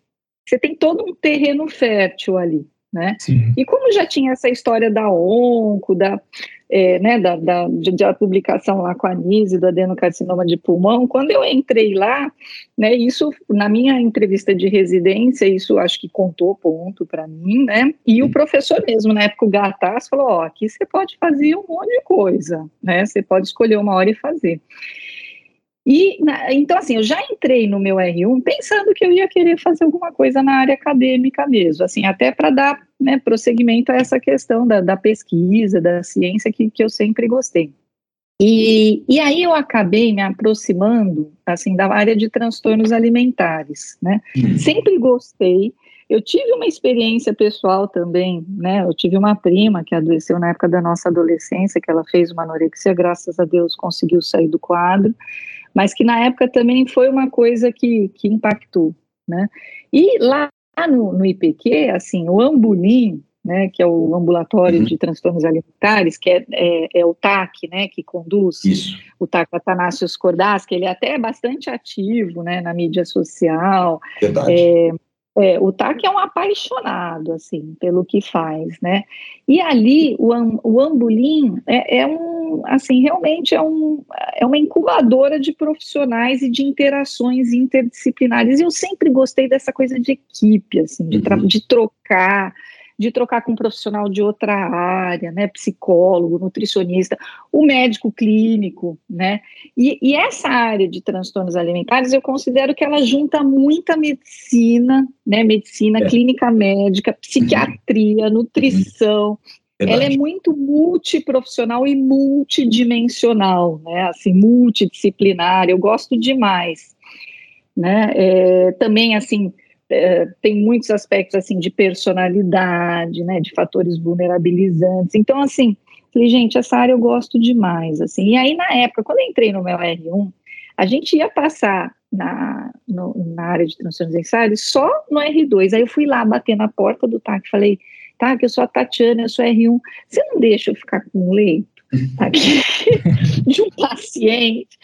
tem todo um terreno fértil ali né? Sim. E como já tinha essa história da onco, da, é, né, da, da, de, da, publicação lá com a Nise do adenocarcinoma de pulmão, quando eu entrei lá, né, isso, na minha entrevista de residência, isso acho que contou ponto para mim, né, e o professor mesmo, na época, o Gataz, falou, ó, aqui você pode fazer um monte de coisa, né, você pode escolher uma hora e fazer. E, na, então, assim, eu já entrei no meu R1 pensando que eu ia querer fazer alguma coisa na área acadêmica mesmo, assim, até para dar né, prosseguimento a essa questão da, da pesquisa, da ciência que, que eu sempre gostei. E, e aí eu acabei me aproximando, assim, da área de transtornos alimentares, né? Uhum. Sempre gostei. Eu tive uma experiência pessoal também, né? Eu tive uma prima que adoeceu na época da nossa adolescência, que ela fez uma anorexia, graças a Deus conseguiu sair do quadro mas que na época também foi uma coisa que, que impactou, né? E lá no, no IPQ, assim, o Ambulim, né, que é o ambulatório uhum. de transtornos alimentares, que é, é, é, o TAC, né, que conduz Isso. o TAC Atanásios Cordás, que ele é até bastante ativo, né, na mídia social. Verdade. É, é, o TAC é um apaixonado, assim, pelo que faz, né? E ali, o, o Ambulim é, é, um, assim, realmente é, um, é uma incubadora de profissionais e de interações interdisciplinares. E eu sempre gostei dessa coisa de equipe, assim, de, uhum. de trocar, de trocar com um profissional de outra área, né, psicólogo, nutricionista, o médico clínico, né, e, e, essa área de transtornos alimentares eu considero que ela junta muita medicina, né, medicina, é. clínica médica, psiquiatria, uhum. nutrição, Verdade. ela é muito multiprofissional e multidimensional, né, assim, multidisciplinar, eu gosto demais, né, é, também, assim, é, tem muitos aspectos assim de personalidade, né, de fatores vulnerabilizantes. Então, assim, falei, gente, essa área eu gosto demais, assim. E aí, na época, quando eu entrei no meu R1, a gente ia passar na, no, na área de transtornos ensaios só no R2. Aí eu fui lá bater na porta do TAC falei, TAC, eu sou a Tatiana, eu sou R1, você não deixa eu ficar com leito? Aqui de um paciente,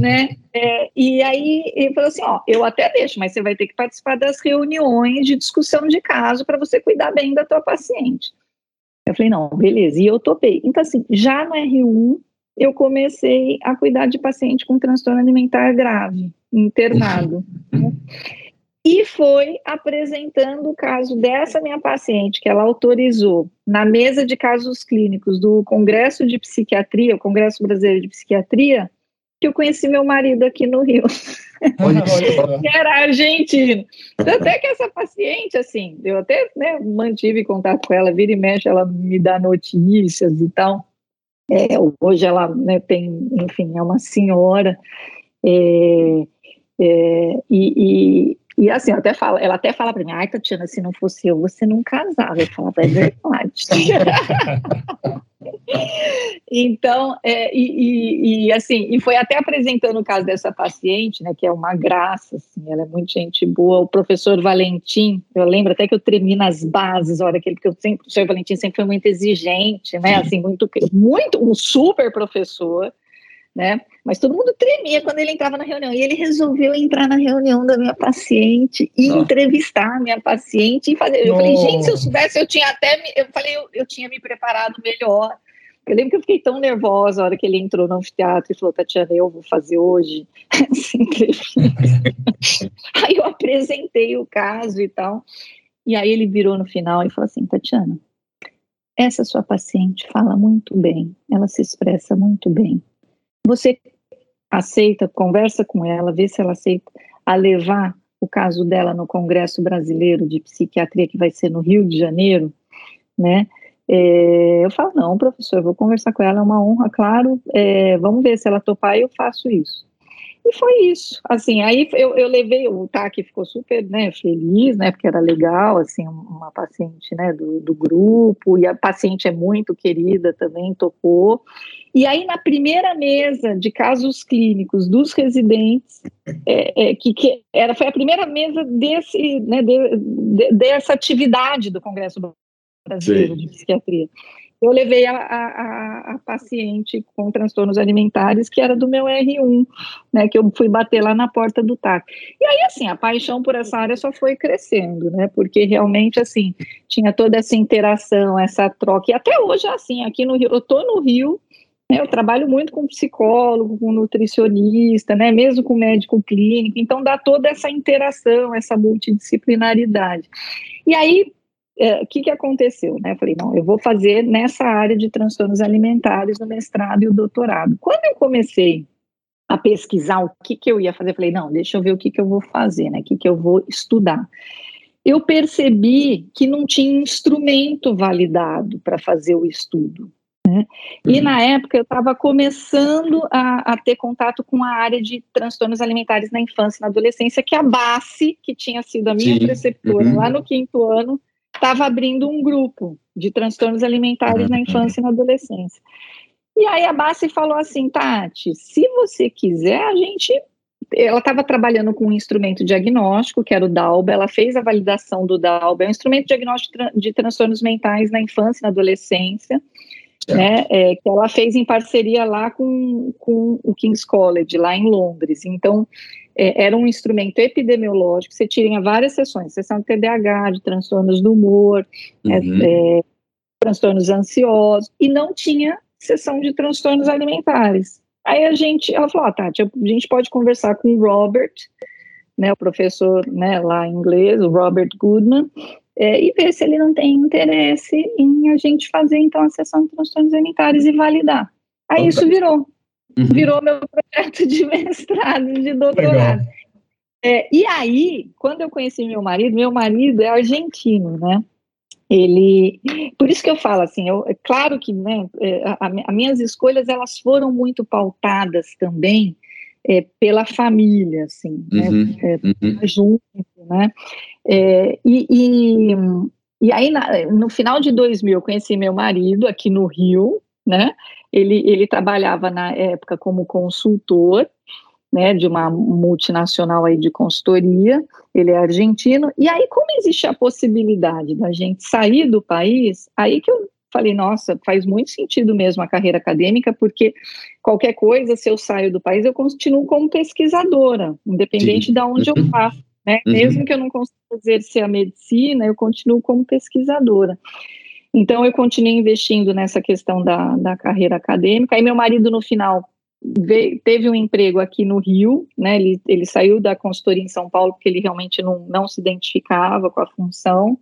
né? É, e aí ele falou assim: ó, eu até deixo, mas você vai ter que participar das reuniões de discussão de caso para você cuidar bem da tua paciente. Eu falei, não, beleza, e eu topei. Então, assim, já no R1, eu comecei a cuidar de paciente com transtorno alimentar grave, internado. né? e foi apresentando o caso dessa minha paciente, que ela autorizou na mesa de casos clínicos do Congresso de Psiquiatria, o Congresso Brasileiro de Psiquiatria, que eu conheci meu marido aqui no Rio, que era argentino. Até que essa paciente, assim, eu até né, mantive contato com ela, vira e mexe, ela me dá notícias e tal. É, hoje ela né, tem, enfim, é uma senhora. É, é, e, e assim, até fala, ela até fala para mim, ai, Tatiana, se não fosse eu, você não casava. Eu falava, é verdade. então, é, e, e, e, assim, e foi até apresentando o caso dessa paciente, né, que é uma graça, assim, ela é muito gente boa, o professor Valentim, eu lembro até que eu tremi nas bases, a hora que ele, porque eu sempre, o professor Valentim sempre foi muito exigente, né, assim, muito, muito, um super professor, né? Mas todo mundo tremia quando ele entrava na reunião. E ele resolveu entrar na reunião da minha paciente e entrevistar a minha paciente e fazer. Eu falei, gente, se eu soubesse, eu tinha até. Me... Eu falei, eu, eu tinha me preparado melhor. Eu lembro que eu fiquei tão nervosa a hora que ele entrou no anfiteatro e falou, Tatiana, eu vou fazer hoje essa entrevista. aí eu apresentei o caso e tal. E aí ele virou no final e falou assim, Tatiana, essa sua paciente fala muito bem, ela se expressa muito bem. Você aceita, conversa com ela, vê se ela aceita a levar o caso dela no Congresso Brasileiro de Psiquiatria, que vai ser no Rio de Janeiro, né? É, eu falo, não, professor, vou conversar com ela, é uma honra, claro, é, vamos ver se ela topar, eu faço isso. E foi isso. Assim, aí eu, eu levei, o TAC ficou super né, feliz, né? Porque era legal, assim, uma paciente né, do, do grupo, e a paciente é muito querida também, tocou. E aí, na primeira mesa de casos clínicos dos residentes, é, é, que, que, era, foi a primeira mesa desse, né, de, de, dessa atividade do Congresso Brasileiro Sim. de Psiquiatria. Eu levei a, a, a, paciente com transtornos alimentares, que era do meu R1, né, que eu fui bater lá na porta do TAC. E aí, assim, a paixão por essa área só foi crescendo, né, porque realmente, assim, tinha toda essa interação, essa troca, e até hoje, assim, aqui no Rio, eu tô no Rio, né, eu trabalho muito com psicólogo, com nutricionista, né, mesmo com médico clínico, então dá toda essa interação, essa multidisciplinaridade. E aí, o é, que, que aconteceu? Né? Eu falei, não, eu vou fazer nessa área de transtornos alimentares no mestrado e o doutorado. Quando eu comecei a pesquisar o que, que eu ia fazer, eu falei, não, deixa eu ver o que, que eu vou fazer, né? o que, que eu vou estudar. Eu percebi que não tinha instrumento validado para fazer o estudo. Né? E uhum. na época eu estava começando a, a, ter contato com a área de transtornos alimentares na infância e na adolescência, que a BACE, que tinha sido a minha Sim. preceptora uhum. lá no quinto ano, estava abrindo um grupo de transtornos alimentares na uhum. infância e na adolescência. E aí a Bassi falou assim, Tati, se você quiser, a gente. Ela estava trabalhando com um instrumento diagnóstico, que era o DALBA, ela fez a validação do DALBA, é um instrumento diagnóstico de transtornos mentais na infância e na adolescência, né, é, que ela fez em parceria lá com, com o King's College, lá em Londres. Então, é, era um instrumento epidemiológico, você tinha várias sessões, sessão de TDAH, de transtornos do humor, é, uhum. é, transtornos ansiosos, e não tinha sessão de transtornos alimentares. Aí a gente, ela falou, ah, Tati, a gente pode conversar com o Robert, né, o professor né, lá em inglês, o Robert Goodman, é, e ver se ele não tem interesse em a gente fazer, então, a sessão de transtornos alimentares e validar. Aí Opa. isso virou uhum. virou meu projeto de mestrado, de doutorado. É, e aí, quando eu conheci meu marido, meu marido é argentino, né? Ele, por isso que eu falo assim, eu, é claro que, né, é, as minhas escolhas elas foram muito pautadas também é, pela família, assim, uhum, né, é, uhum. junto, né, é, e, e, e aí na, no final de 2000 eu conheci meu marido aqui no Rio, né, ele, ele trabalhava na época como consultor, né, de uma multinacional aí de consultoria, ele é argentino, e aí como existe a possibilidade da gente sair do país, aí que eu falei, nossa, faz muito sentido mesmo a carreira acadêmica, porque qualquer coisa, se eu saio do país, eu continuo como pesquisadora, independente Sim. de onde eu uhum. faço, né, uhum. mesmo que eu não consiga exercer a medicina, eu continuo como pesquisadora. Então, eu continuei investindo nessa questão da, da carreira acadêmica. Aí, meu marido, no final, veio, teve um emprego aqui no Rio, né? Ele, ele saiu da consultoria em São Paulo porque ele realmente não, não se identificava com a função.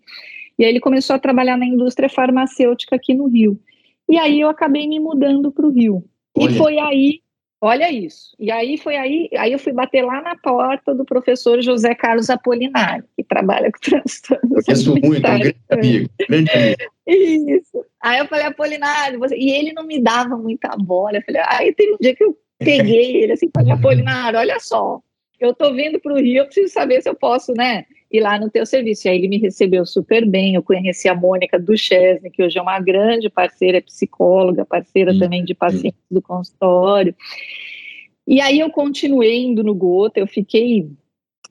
E aí, ele começou a trabalhar na indústria farmacêutica aqui no Rio. E aí, eu acabei me mudando para o Rio. Olha. E foi aí Olha isso. E aí foi aí, aí eu fui bater lá na porta do professor José Carlos Apolinário, que trabalha com transtornos. Conheço muito, um grande amigo, grande amigo. Isso. Aí eu falei, Apolinário, você... e ele não me dava muita bola. Eu falei, aí teve um dia que eu peguei ele assim, falei, Apolinário, olha só, eu tô vindo para o Rio, eu preciso saber se eu posso, né, ir lá no teu serviço. E aí ele me recebeu super bem, eu conheci a Mônica Duchesne, que hoje é uma grande parceira, é psicóloga, parceira hum, também de pacientes do consultório. E aí eu continuei indo no Gota, eu fiquei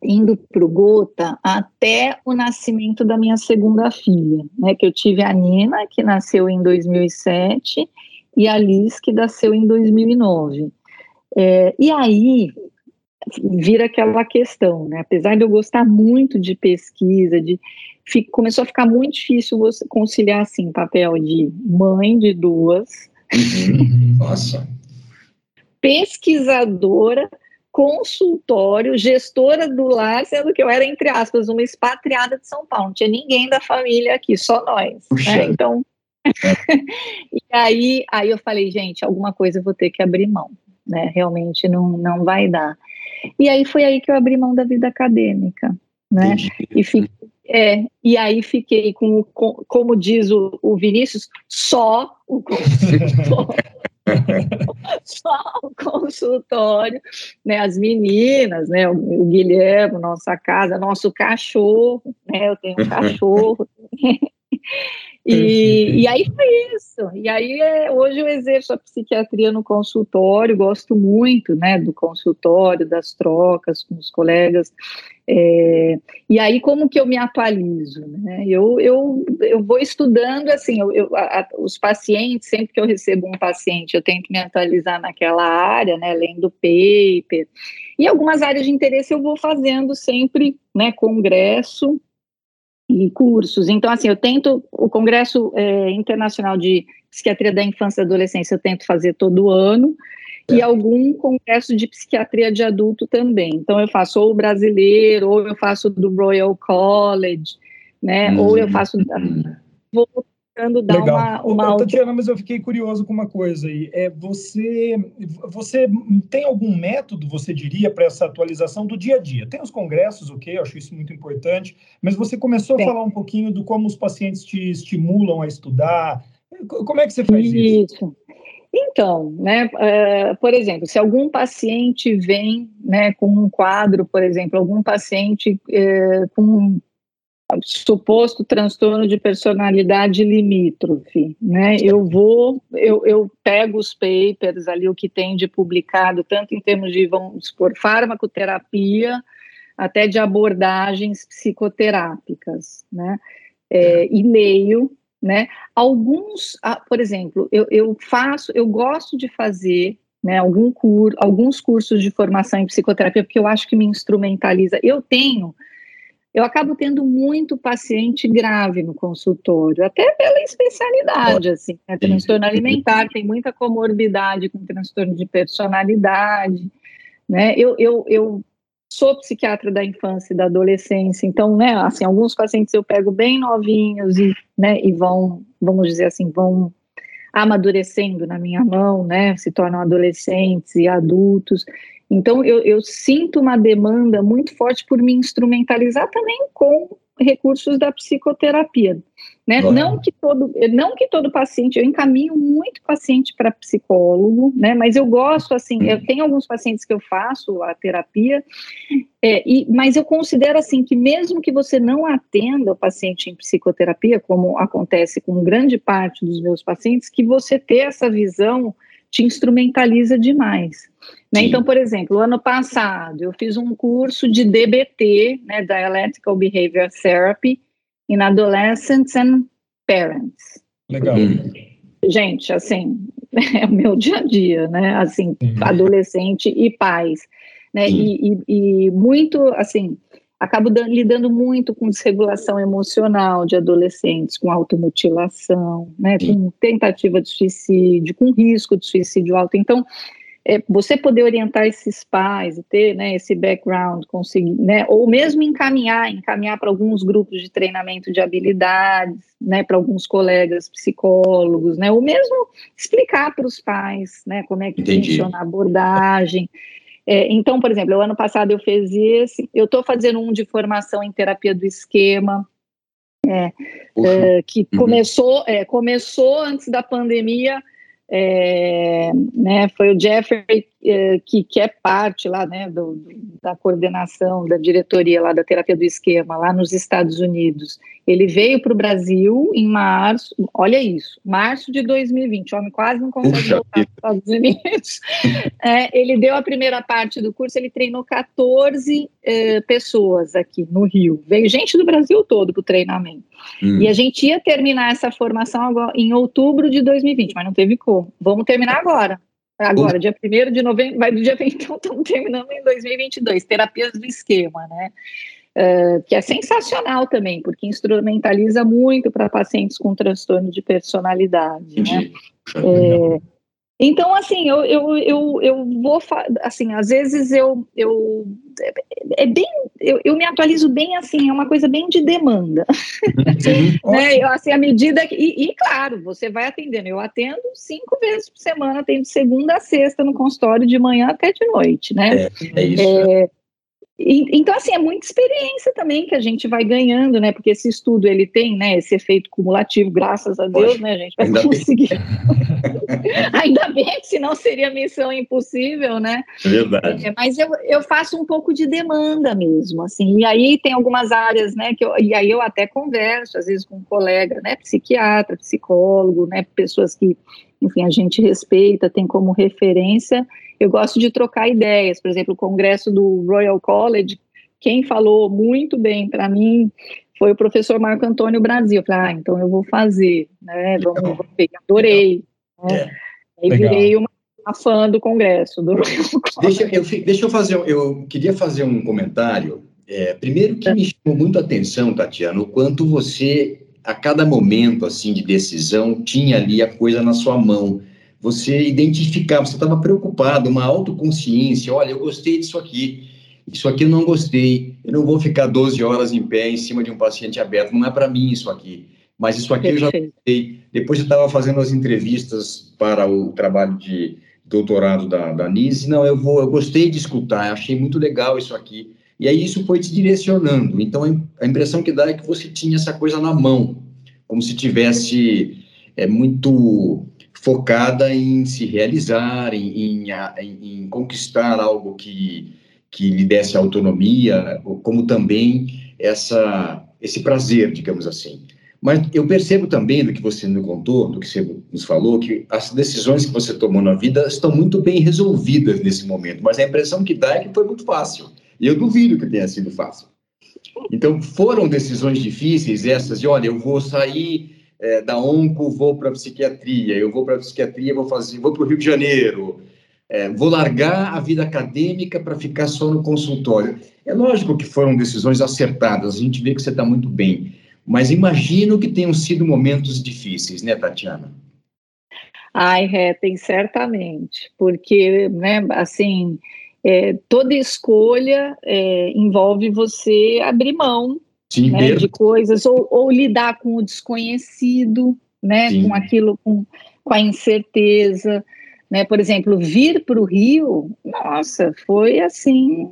indo para o Gota até o nascimento da minha segunda filha, né, que eu tive a Nina, que nasceu em 2007, e a Liz, que nasceu em 2009. É, e aí, vira aquela questão, né? Apesar de eu gostar muito de pesquisa, de fico, começou a ficar muito difícil você conciliar assim papel de mãe de duas, uhum. nossa, pesquisadora, consultório, gestora do lar, sendo que eu era entre aspas uma expatriada de São Paulo, não tinha ninguém da família aqui, só nós, né? Então e aí, aí eu falei, gente, alguma coisa eu vou ter que abrir mão, né? Realmente não, não vai dar. E aí foi aí que eu abri mão da vida acadêmica, né? E, fiquei, é, e aí fiquei com, com como diz o, o Vinícius, só o consultório. só o consultório, né, as meninas, né, o, o Guilherme, nossa casa, nosso cachorro, né, eu tenho um cachorro, E, e, aí foi isso. E aí é, hoje eu exerço a psiquiatria no consultório, gosto muito, né, do consultório, das trocas com os colegas. É, e aí como que eu me atualizo? Né? Eu, eu, eu vou estudando assim, eu, eu a, os pacientes, sempre que eu recebo um paciente, eu tento me atualizar naquela área, né, lendo paper. E algumas áreas de interesse eu vou fazendo sempre, né, congresso e cursos. Então, assim, eu tento, o Congresso é, Internacional de Psiquiatria da Infância e Adolescência eu tento fazer todo ano, é. e algum congresso de psiquiatria de adulto também. Então, eu faço ou o brasileiro, ou eu faço do Royal College, né, uhum. ou eu faço... Vou tentando dar Legal. uma, uma Tatiana, mas eu fiquei curioso com uma coisa aí. É, você, você tem algum método, você diria, para essa atualização do dia a dia? Tem os congressos, ok, eu acho isso muito importante, mas você começou a falar um pouquinho do como os pacientes te estimulam a estudar. Como é que você faz isso? isso? Então, né, uh, por exemplo, se algum paciente vem né, com um quadro, por exemplo, algum paciente uh, com suposto transtorno de personalidade limítrofe, né? Eu vou, eu, eu pego os papers ali, o que tem de publicado, tanto em termos de, vamos supor, farmacoterapia, até de abordagens psicoterápicas, né? É, e leio, né? Alguns, ah, por exemplo, eu, eu faço, eu gosto de fazer né, algum cur, alguns cursos de formação em psicoterapia, porque eu acho que me instrumentaliza. Eu tenho eu acabo tendo muito paciente grave no consultório, até pela especialidade, assim, né? transtorno alimentar, tem muita comorbidade com transtorno de personalidade, né, eu, eu, eu sou psiquiatra da infância e da adolescência, então, né, assim, alguns pacientes eu pego bem novinhos e, né, e vão, vamos dizer assim, vão amadurecendo na minha mão, né, se tornam adolescentes e adultos, então, eu, eu sinto uma demanda muito forte por me instrumentalizar também com recursos da psicoterapia. Né? Não, que todo, não que todo paciente, eu encaminho muito paciente para psicólogo, né? mas eu gosto, assim, eu tenho alguns pacientes que eu faço a terapia, é, e, mas eu considero, assim, que mesmo que você não atenda o paciente em psicoterapia, como acontece com grande parte dos meus pacientes, que você ter essa visão te instrumentaliza demais. Né? Então, por exemplo, ano passado eu fiz um curso de DBT, né, Dialectical Behavior Therapy, in Adolescents and Parents. Legal. Gente, assim, é o meu dia a dia, né? Assim, uhum. adolescente e pais, né? E, e, e, muito, assim, acabo lidando muito com desregulação emocional de adolescentes, com automutilação, né, com tentativa de suicídio, com risco de suicídio alto. Então, é, você poder orientar esses pais e ter né, esse background, conseguir, né, ou mesmo encaminhar, encaminhar para alguns grupos de treinamento de habilidades, né, para alguns colegas psicólogos, né, ou mesmo explicar para os pais, né, como é que Entendi. funciona a abordagem. É, então, por exemplo, o ano passado eu fiz esse, eu estou fazendo um de formação em terapia do esquema, é, é, que uhum. começou, é, começou antes da pandemia, é, né, foi o Jeffrey que, que é parte lá, né, do, da coordenação da diretoria lá da terapia do esquema lá nos Estados Unidos. Ele veio para o Brasil em março, olha isso, março de 2020, o homem quase não consegue Puxa voltar para os Estados Unidos. É, ele deu a primeira parte do curso, ele treinou 14 é, pessoas aqui no Rio. Veio gente do Brasil todo para o treinamento. Hum. E a gente ia terminar essa formação agora, em outubro de 2020, mas não teve como. Vamos terminar agora. Agora, dia 1 de novembro, vai do dia 20, então estamos terminando em 2022, terapias do esquema, né? Uh, que é sensacional também, porque instrumentaliza muito para pacientes com transtorno de personalidade, né? É, então, assim, eu, eu, eu, eu vou, assim, às vezes eu, eu é, é bem, eu, eu me atualizo bem, assim, é uma coisa bem de demanda, uhum. né, eu, assim, à medida que, e, e, claro, você vai atendendo, eu atendo cinco vezes por semana, atendo segunda a sexta no consultório, de manhã até de noite, né, é, é isso, é, então, assim, é muita experiência também que a gente vai ganhando, né? Porque esse estudo, ele tem, né, esse efeito cumulativo, graças a Deus, Poxa, né, gente vai conseguir. ainda bem, senão seria missão impossível, né? Verdade. É, mas eu, eu faço um pouco de demanda mesmo, assim, e aí tem algumas áreas, né, que eu, e aí eu até converso, às vezes, com um colega, né, psiquiatra, psicólogo, né, pessoas que, enfim, a gente respeita, tem como referência, eu gosto de trocar ideias, por exemplo, o congresso do Royal College, quem falou muito bem para mim foi o professor Marco Antônio Brasil. Eu falei, ah, então eu vou fazer, né? Vamos, vamos ver. Adorei. Né? É. Aí Legal. virei uma, uma, fã do congresso. Do deixa, eu, deixa eu fazer, eu queria fazer um comentário. É, primeiro que me chamou muito a atenção, Tatiana, o quanto você, a cada momento assim de decisão, tinha ali a coisa na sua mão você identificava, você estava preocupado, uma autoconsciência, olha, eu gostei disso aqui, isso aqui eu não gostei, eu não vou ficar 12 horas em pé em cima de um paciente aberto, não é para mim isso aqui, mas isso aqui eu já gostei. Depois eu estava fazendo as entrevistas para o trabalho de doutorado da, da NISE, não, eu vou, eu gostei de escutar, achei muito legal isso aqui, e aí isso foi te direcionando, então a impressão que dá é que você tinha essa coisa na mão, como se tivesse é, muito focada em se realizar, em, em, em, conquistar algo que, que lhe desse autonomia, como também essa, esse prazer, digamos assim. Mas eu percebo também do que você nos contou, do que você nos falou, que as decisões que você tomou na vida estão muito bem resolvidas nesse momento, mas a impressão que dá é que foi muito fácil. E eu duvido que tenha sido fácil. Então, foram decisões difíceis essas de, olha, eu vou sair é, da onco vou para psiquiatria, eu vou para psiquiatria, vou fazer, vou para o Rio de Janeiro, é, vou largar a vida acadêmica para ficar só no consultório. É lógico que foram decisões acertadas, a gente vê que você está muito bem, mas imagino que tenham sido momentos difíceis, né, Tatiana? Ai, é, tem certamente, porque, né, assim, é, toda escolha é, envolve você abrir mão Sim, né, de coisas, ou, ou, lidar com o desconhecido, né, Sim. com aquilo, com, com a incerteza, né, por exemplo, vir para o Rio, nossa, foi assim,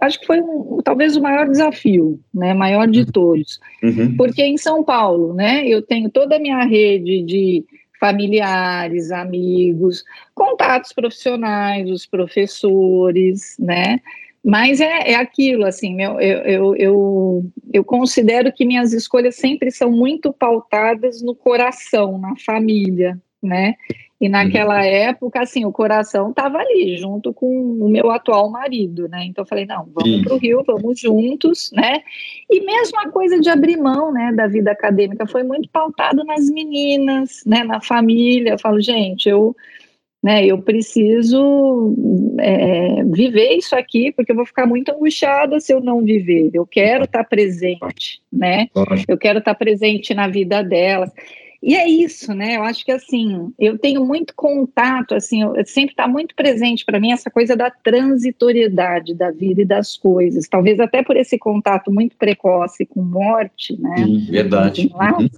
acho que foi um, talvez o maior desafio, né, maior de uhum. todos, uhum. porque em São Paulo, né, eu tenho toda a minha rede de familiares, amigos, contatos profissionais, os professores, né, mas é, é aquilo, assim, eu, eu, eu, eu considero que minhas escolhas sempre são muito pautadas no coração, na família, né? E naquela uhum. época, assim, o coração estava ali, junto com o meu atual marido, né? Então eu falei, não, vamos para o Rio, vamos juntos, né? E mesmo a coisa de abrir mão, né, da vida acadêmica foi muito pautado nas meninas, né, na família. Eu falo, gente, eu né? Eu preciso é, viver isso aqui, porque eu vou ficar muito angustiada se eu não viver. Eu quero estar presente, né? Eu quero estar presente na vida delas. E é isso, né? Eu acho que assim, eu tenho muito contato, assim, eu, sempre está muito presente para mim essa coisa da transitoriedade da vida e das coisas. Talvez até por esse contato muito precoce com morte, né? Verdade. Uhum.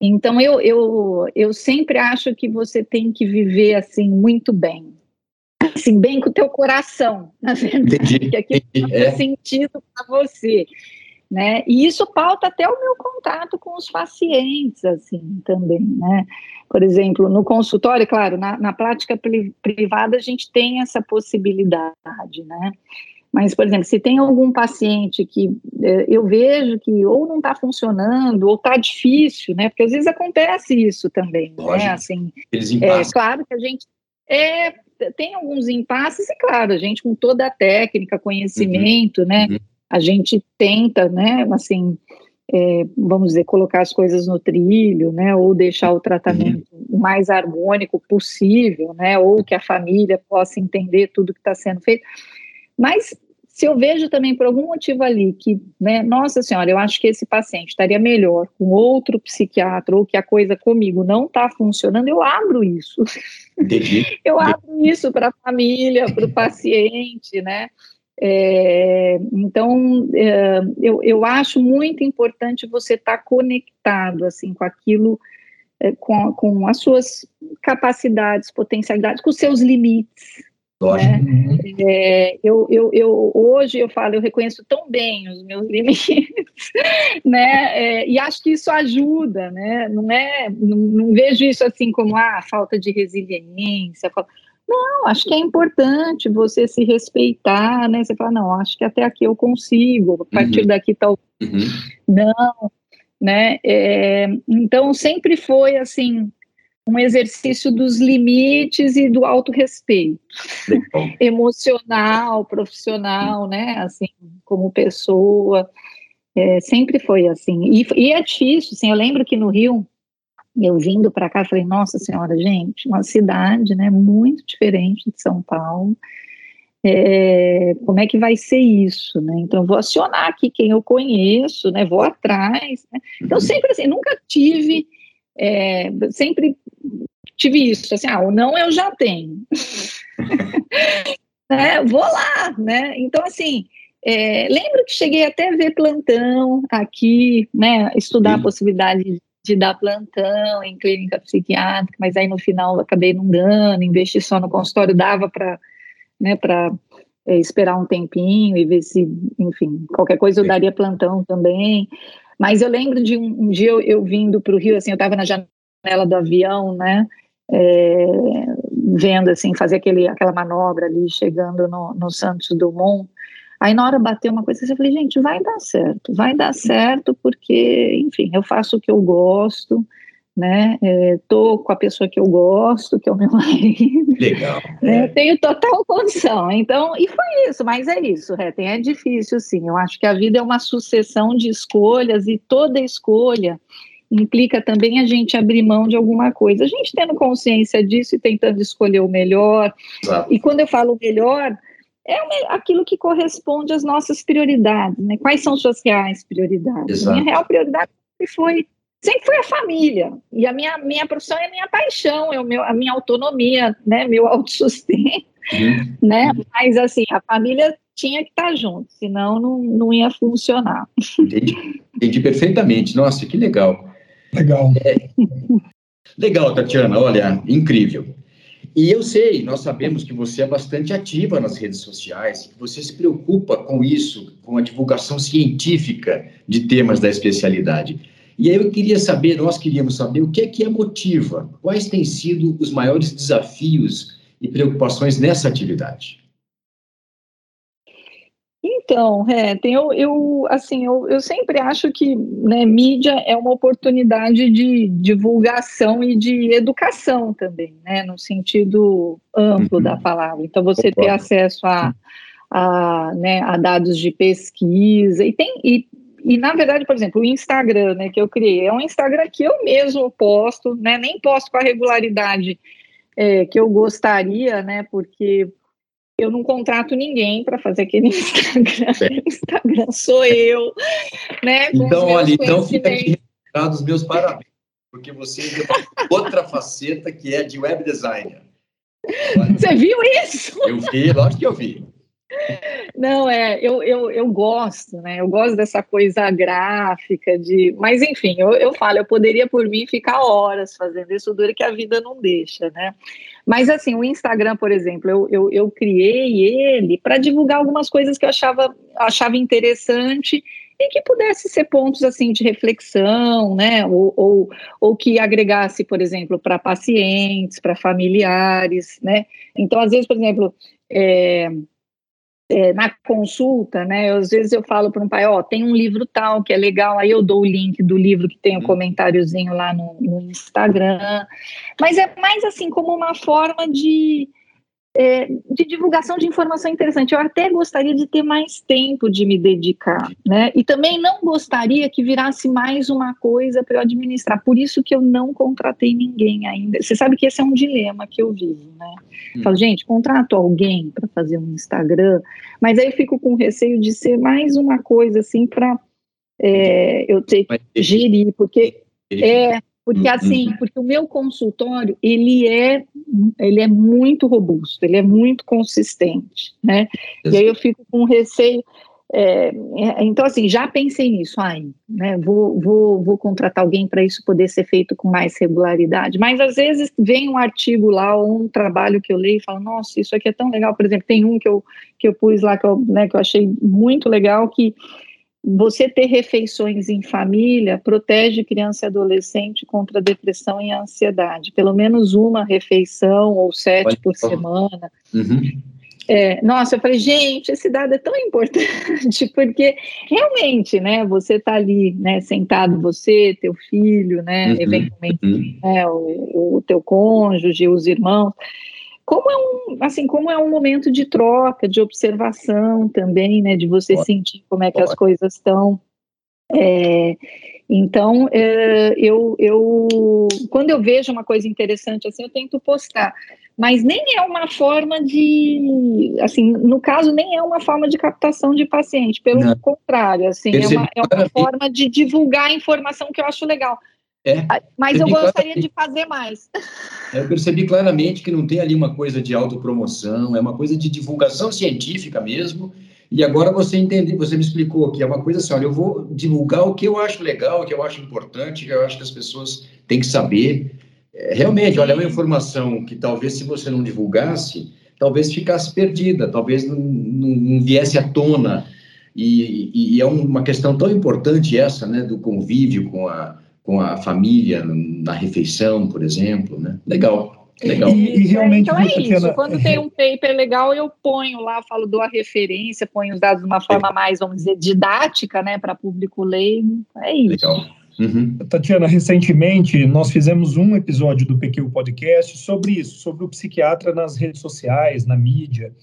Então, eu, eu, eu sempre acho que você tem que viver, assim, muito bem. Assim, bem com o teu coração, na verdade, entendi, que aquilo é. sentido para você. Né? E isso pauta até o meu contato com os pacientes, assim, também, né? Por exemplo, no consultório, claro, na, na prática privada a gente tem essa possibilidade, né? Mas, por exemplo, se tem algum paciente que é, eu vejo que ou não está funcionando, ou está difícil, né? Porque às vezes acontece isso também, né? Lógico, né? Assim, é claro que a gente é, tem alguns impasses, e claro, a gente com toda a técnica, conhecimento, uhum, né? Uhum. A gente tenta, né? Assim, é, vamos dizer, colocar as coisas no trilho, né? Ou deixar o tratamento uhum. o mais harmônico possível, né? Ou que a família possa entender tudo que está sendo feito. Mas se eu vejo também por algum motivo ali que, né, nossa senhora, eu acho que esse paciente estaria melhor com outro psiquiatra ou que a coisa comigo não está funcionando, eu abro isso. Entendi. eu abro isso para a família, para o paciente, né? É, então, é, eu, eu acho muito importante você estar tá conectado, assim, com aquilo, é, com, com as suas capacidades, potencialidades, com os seus limites, Lógico. Né? É, eu, eu, eu, hoje eu falo, eu reconheço tão bem os meus limites, né? É, e acho que isso ajuda, né? Não é, não, não vejo isso assim como ah, falta de resiliência. Falta... Não, acho que é importante você se respeitar, né? Você fala, não, acho que até aqui eu consigo, a partir uhum. daqui tal. Uhum. Não, né? É, então sempre foi assim um exercício dos limites e do autorrespeito emocional, profissional, né? Assim, como pessoa, é, sempre foi assim. E, e, é difícil, assim, eu lembro que no Rio, eu vindo para cá, falei, nossa senhora, gente, uma cidade, né, muito diferente de São Paulo, é, como é que vai ser isso, né? Então, vou acionar aqui quem eu conheço, né? Vou atrás, né? Então, uhum. sempre assim, nunca tive, é, sempre tive isso, assim, ah, o não eu já tenho. né? Vou lá, né? Então, assim, é, lembro que cheguei até a ver plantão aqui, né? Estudar Sim. a possibilidade de dar plantão em clínica psiquiátrica, mas aí no final acabei não dando, investi só no consultório, dava para né, é, esperar um tempinho e ver se, enfim, qualquer coisa eu daria plantão também. Mas eu lembro de um, um dia eu, eu vindo para o Rio, assim, eu estava na janela do avião, né, é, vendo, assim, fazer aquele, aquela manobra ali, chegando no, no Santos Dumont, Aí na hora bateu uma coisa, eu falei, gente, vai dar certo, vai dar certo, porque, enfim, eu faço o que eu gosto, né? É, tô com a pessoa que eu gosto, que é o meu marido. Legal. Né? É. Tenho total condição. Então, e foi isso, mas é isso, Retem, é difícil, sim. Eu acho que a vida é uma sucessão de escolhas e toda escolha implica também a gente abrir mão de alguma coisa. A gente tendo consciência disso e tentando escolher o melhor. Exato. E quando eu falo melhor, é aquilo que corresponde às nossas prioridades, né? Quais são suas reais prioridades? Exato. Minha real prioridade foi sempre foi a família. E a minha, minha profissão é a minha paixão, é o meu, a minha autonomia, né, meu autossustento, uhum. né? Mas assim, a família tinha que estar junto, senão não, não ia funcionar. Entendi, entendi perfeitamente. Nossa, que legal. Legal. É, legal, Tatiana, olha, incrível. E eu sei, nós sabemos que você é bastante ativa nas redes sociais, que você se preocupa com isso, com a divulgação científica de temas da especialidade. E aí eu queria saber, nós queríamos saber o que é que a motiva, quais têm sido os maiores desafios e preocupações nessa atividade. Então, é, eu, eu, assim, eu, eu sempre acho que né, mídia é uma oportunidade de divulgação e de educação também, né, no sentido amplo uhum. da palavra. Então, você ter acesso a, a, né, a dados de pesquisa, e tem, e e na verdade, por exemplo, o Instagram, né, que eu criei, é um Instagram que eu mesmo posto, né, nem posto com a regularidade é, que eu gostaria, né, porque eu não contrato ninguém para fazer aquele Instagram. Instagram sou eu, né? Então, olha, então fica aqui os meus parabéns, porque você deu outra faceta que é de web designer. Você viu isso? Eu vi, lógico que eu vi. Não, é, eu, eu, eu gosto, né? Eu gosto dessa coisa gráfica, de. Mas, enfim, eu, eu falo, eu poderia por mim ficar horas fazendo isso, dura que a vida não deixa, né? Mas, assim, o Instagram, por exemplo, eu, eu, eu criei ele para divulgar algumas coisas que eu achava, achava interessante e que pudesse ser pontos assim de reflexão, né? Ou, ou, ou que agregasse, por exemplo, para pacientes, para familiares, né? Então, às vezes, por exemplo, é, é, na consulta, né? às vezes eu falo para um pai, ó, tem um livro tal que é legal, aí eu dou o link do livro que tem o um uhum. comentáriozinho lá no, no, Instagram. Mas é mais assim como uma forma de é, de divulgação de informação interessante. Eu até gostaria de ter mais tempo de me dedicar, né? E também não gostaria que virasse mais uma coisa para eu administrar. Por isso que eu não contratei ninguém ainda. Você sabe que esse é um dilema que eu vivo, né? Hum. Falo, gente, contrato alguém para fazer um Instagram, mas aí eu fico com receio de ser mais uma coisa assim para é, eu ter que gerir, porque é porque uhum. assim, porque o meu consultório, ele é, ele é muito robusto, ele é muito consistente, né? E aí eu fico com receio é, é, então, assim, já pensei nisso, ai, né, vou, vou, vou contratar alguém para isso poder ser feito com mais regularidade, mas às vezes vem um artigo lá ou um trabalho que eu leio e falo, nossa, isso aqui é tão legal, por exemplo, tem um que eu, que eu pus lá que eu, né, que eu achei muito legal, que você ter refeições em família protege criança e adolescente contra depressão e ansiedade, pelo menos uma refeição ou sete por semana. Uhum. É, nossa, eu falei, gente, esse dado é tão importante, porque realmente, né, você está ali, né, sentado, você, teu filho, né, uhum, eventualmente, uhum. Né, o, o teu cônjuge, os irmãos, como é um, assim, como é um momento de troca, de observação também, né, de você sentir como é que as coisas estão. É, então, é, eu, eu, quando eu vejo uma coisa interessante assim, eu tento postar mas nem é uma forma de, assim, no caso, nem é uma forma de captação de paciente, pelo Não. contrário, assim, é uma, é uma forma de divulgar a informação que eu acho legal. É, mas eu gostaria de fazer mais. Eu percebi claramente que não tem ali uma coisa de autopromoção, é uma coisa de divulgação científica mesmo. E agora você entendeu, você me explicou que é uma coisa assim, olha, eu vou divulgar o que eu acho legal, o que eu acho importante, que eu acho que as pessoas têm que saber. É, realmente, olha, é uma informação que talvez se você não divulgasse, talvez ficasse perdida, talvez não, não, não viesse à tona. E, e, é uma questão tão importante essa, né, do convívio com a, com a família na refeição, por exemplo, né? Legal. Legal. E, e realmente, então é isso. Quando tem um paper legal, eu ponho lá, falo, dou a referência, ponho os dados de uma forma mais, vamos dizer, didática, né, para público leigo. É isso. Legal. Uhum. Tatiana, recentemente nós fizemos um episódio do PQ Podcast sobre isso, sobre o psiquiatra nas redes sociais, na mídia.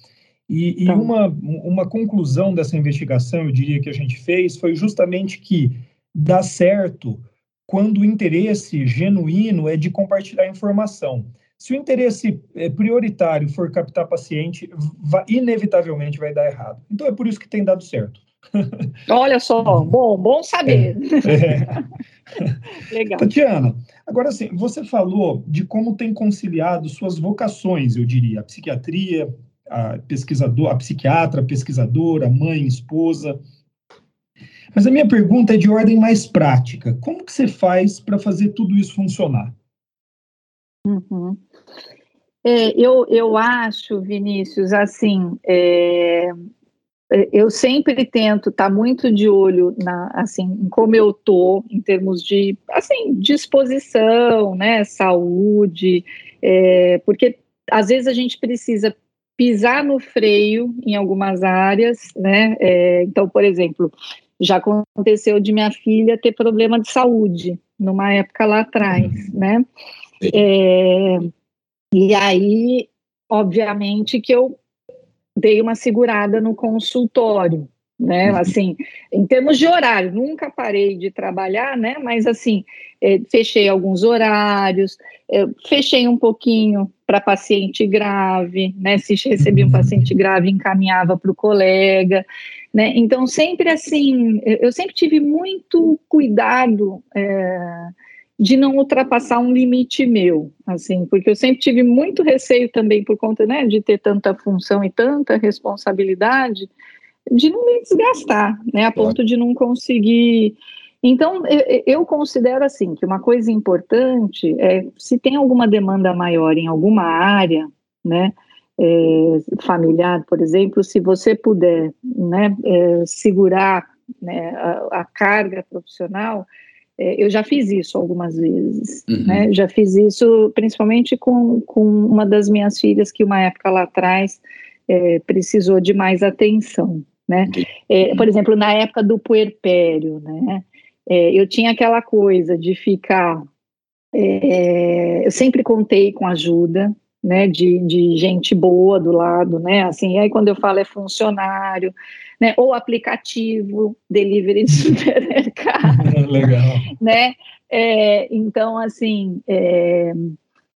E, e tá. uma, uma conclusão dessa investigação, eu diria que a gente fez, foi justamente que dá certo quando o interesse genuíno é de compartilhar informação. Se o interesse é, prioritário for captar paciente, vai, inevitavelmente vai dar errado. Então é por isso que tem dado certo. Olha só, bom, bom saber. É, é. Legal. Tatiana, agora sim, você falou de como tem conciliado suas vocações, eu diria, a psiquiatria, a pesquisador, a psiquiatra, a pesquisadora, a mãe, esposa. Mas a minha pergunta é de ordem mais prática. Como que você faz para fazer tudo isso funcionar? Uhum. É, eu, eu acho, Vinícius, assim, é, é, eu sempre tento estar tá muito de olho na assim em como eu tô em termos de assim disposição né saúde é, porque às vezes a gente precisa pisar no freio em algumas áreas né é, então por exemplo já aconteceu de minha filha ter problema de saúde numa época lá atrás uhum. né é, e aí obviamente que eu dei uma segurada no consultório, né? Uhum. Assim, em termos de horário, nunca parei de trabalhar, né? Mas assim, é, fechei alguns horários, é, fechei um pouquinho para paciente grave, né? Se recebia um paciente grave, encaminhava para o colega, né? Então sempre assim, eu sempre tive muito cuidado. É, de não ultrapassar um limite meu, assim, porque eu sempre tive muito receio também por conta, né, de ter tanta função e tanta responsabilidade, de não me desgastar, né, a ponto de não conseguir. Então, eu, considero assim que uma coisa importante é se tem alguma demanda maior em alguma área, né, é, familiar, por exemplo, se você puder, né, é, segurar né, a, a carga profissional, é, eu já fiz isso algumas vezes, uhum. né? Já fiz isso principalmente com, com uma das minhas filhas que uma época lá atrás é, precisou de mais atenção, né? É, por exemplo, na época do puerpério, né? É, eu tinha aquela coisa de ficar, eu sempre contei com ajuda, né? De, de gente boa do lado, né? Assim, aí quando eu falo é funcionário, né? Ou aplicativo, delivery de supermercado. Legal. Né? É, então, assim, é,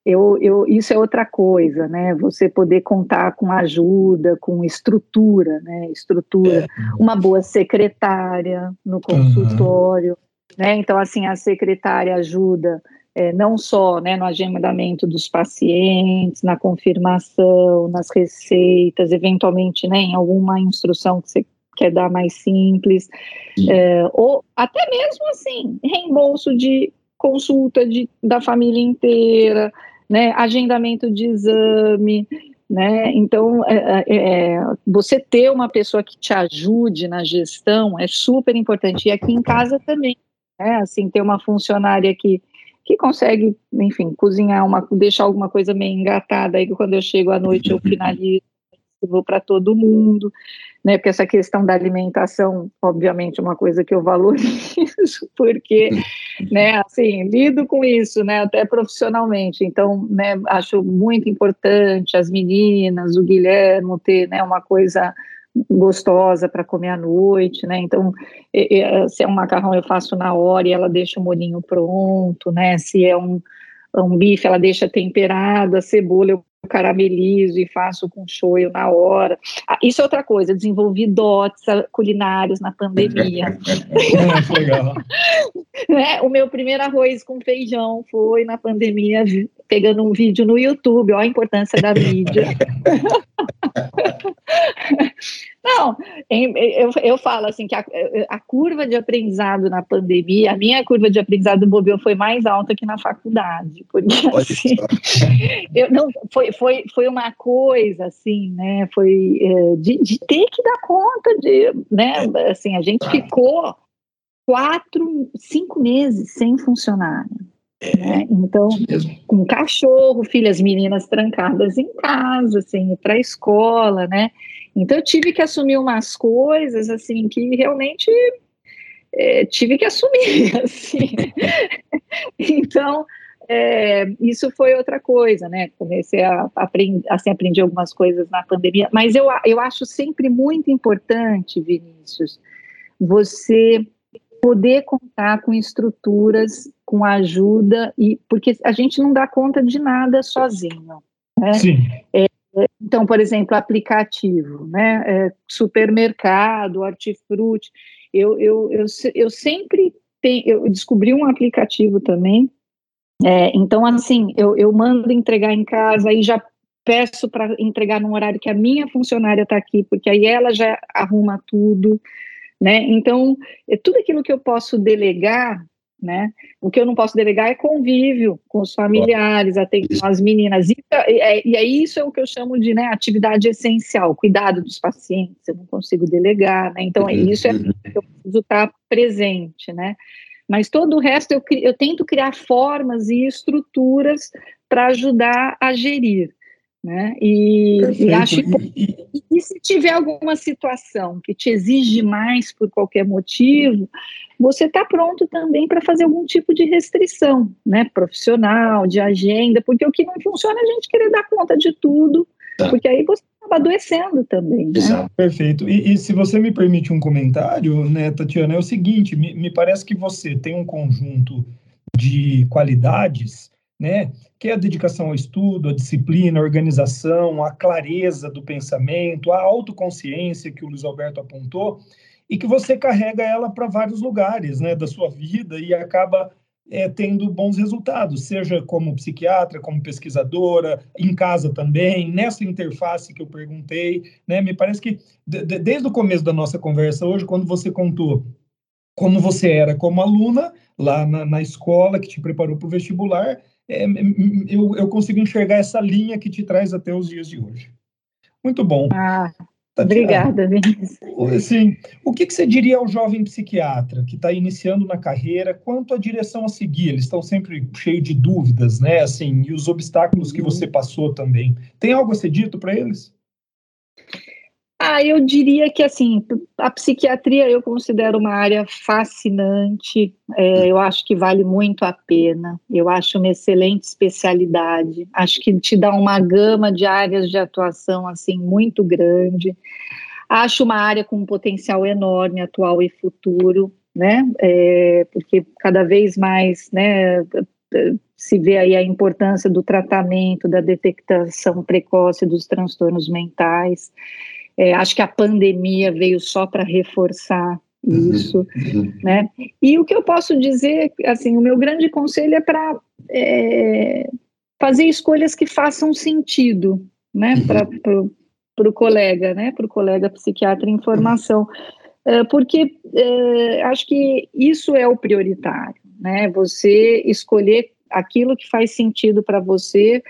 eu, eu, isso é outra coisa, né? Você poder contar com ajuda, com estrutura, né? Estrutura, é. uma boa secretária no consultório, uhum. né? Então, assim, a secretária ajuda é, não só né, no agendamento dos pacientes, na confirmação, nas receitas, eventualmente né, em alguma instrução que você quer dar mais simples, é, ou até mesmo assim, reembolso de consulta de, da família inteira, né, agendamento de exame, né? Então, é, é, é, você ter uma pessoa que te ajude na gestão é super importante. E aqui em casa também, né? Assim, ter uma funcionária que, que consegue, enfim, cozinhar uma, deixar alguma coisa meio engatada, aí quando eu chego à noite eu finalizo, vou para todo mundo né? Porque essa questão da alimentação, obviamente, é uma coisa que eu valorizo, porque, né, assim, lido com isso, né, até profissionalmente. Então, né, acho muito importante as meninas, o Guilherme ter, né, uma coisa gostosa para comer à noite, né? Então, se é um macarrão eu faço na hora e ela deixa o molinho pronto, né? Se é um, um bife, ela deixa temperado, a cebola eu caramelizo e faço com shoyu na hora. Ah, isso é outra coisa, desenvolvi dotes culinários na pandemia. Legal. né? O meu primeiro arroz com feijão foi na pandemia, pegando um vídeo no YouTube, ó a importância da mídia. Não, eu, eu falo assim que a, a, curva de aprendizado na pandemia, a minha curva de aprendizado do Bobião foi mais alta que na faculdade, porque assim, eu não foi, foi, foi uma coisa assim, né? Foi é, de, de, ter que dar conta de, né? Assim, a gente ficou quatro, cinco meses sem funcionário. É, né? Então, com cachorro, filhas meninas trancadas em casa, assim, para a escola, né? Então, eu tive que assumir umas coisas, assim, que realmente é, tive que assumir, assim. então, é, isso foi outra coisa, né? Comecei a aprender, assim, aprendi algumas coisas na pandemia, mas eu, eu acho sempre muito importante, Vinícius, você poder contar com estruturas, com ajuda, e porque a gente não dá conta de nada sozinho. Né? Sim. É, então, por exemplo, aplicativo, né? É, supermercado, hortifruti. Eu, eu, eu, eu sempre tenho, eu descobri um aplicativo também. É, então, assim, eu, eu mando entregar em casa e já peço para entregar num horário que a minha funcionária está aqui, porque aí ela já arruma tudo né? Então, é tudo aquilo que eu posso delegar, né? O que eu não posso delegar é convívio com os familiares, atenção às meninas. E, é, e aí isso é o que eu chamo de né, atividade essencial, cuidado dos pacientes, eu não consigo delegar, né? Então, é isso é uhum. que eu preciso estar presente, né? Mas todo o resto eu, eu tento criar formas e estruturas para ajudar a gerir. Né? E, e acho e, e, se tiver alguma situação que te exige mais por qualquer motivo, você está pronto também para fazer algum tipo de restrição, né? Profissional, de agenda, porque o que não funciona é a gente querer dar conta de tudo, tá. porque aí você acaba adoecendo também. Né? Perfeito. E, e, se você me permite um comentário, né, Tatiana, é o seguinte: me, me parece que você tem um conjunto de qualidades né? Que é a dedicação ao estudo, a disciplina, a organização, a clareza do pensamento, a autoconsciência que o Luiz Alberto apontou, e que você carrega ela para vários lugares, né, da sua vida e acaba é, tendo bons resultados, seja como psiquiatra, como pesquisadora, em casa também, nessa interface que eu perguntei, né? Me parece que de, de, desde o começo da nossa conversa hoje, quando você contou como você era como aluna lá na, na escola que te preparou para o vestibular, é, eu, eu consigo enxergar essa linha que te traz até os dias de hoje. Muito bom. Ah, obrigada, Vinícius. Sim. O que, que você diria ao jovem psiquiatra que está iniciando na carreira quanto à direção a seguir? Eles estão sempre cheios de dúvidas, né? Assim, e os obstáculos que uhum. você passou também. Tem algo a ser dito para eles? Ah, eu diria que assim, a psiquiatria eu considero uma área fascinante. É, eu acho que vale muito a pena. Eu acho uma excelente especialidade. Acho que te dá uma gama de áreas de atuação assim muito grande. Acho uma área com um potencial enorme, atual e futuro, né? É, porque cada vez mais, né? Se vê aí a importância do tratamento, da detectação precoce dos transtornos mentais. É, acho que a pandemia veio só para reforçar uhum, isso, uhum. né? E o que eu posso dizer, assim, o meu grande conselho é para é, fazer escolhas que façam sentido, né? Uhum. para o colega, né? Para o colega psiquiatra em formação. É, porque é, acho que isso é o prioritário, né? Você escolher aquilo que faz sentido para você,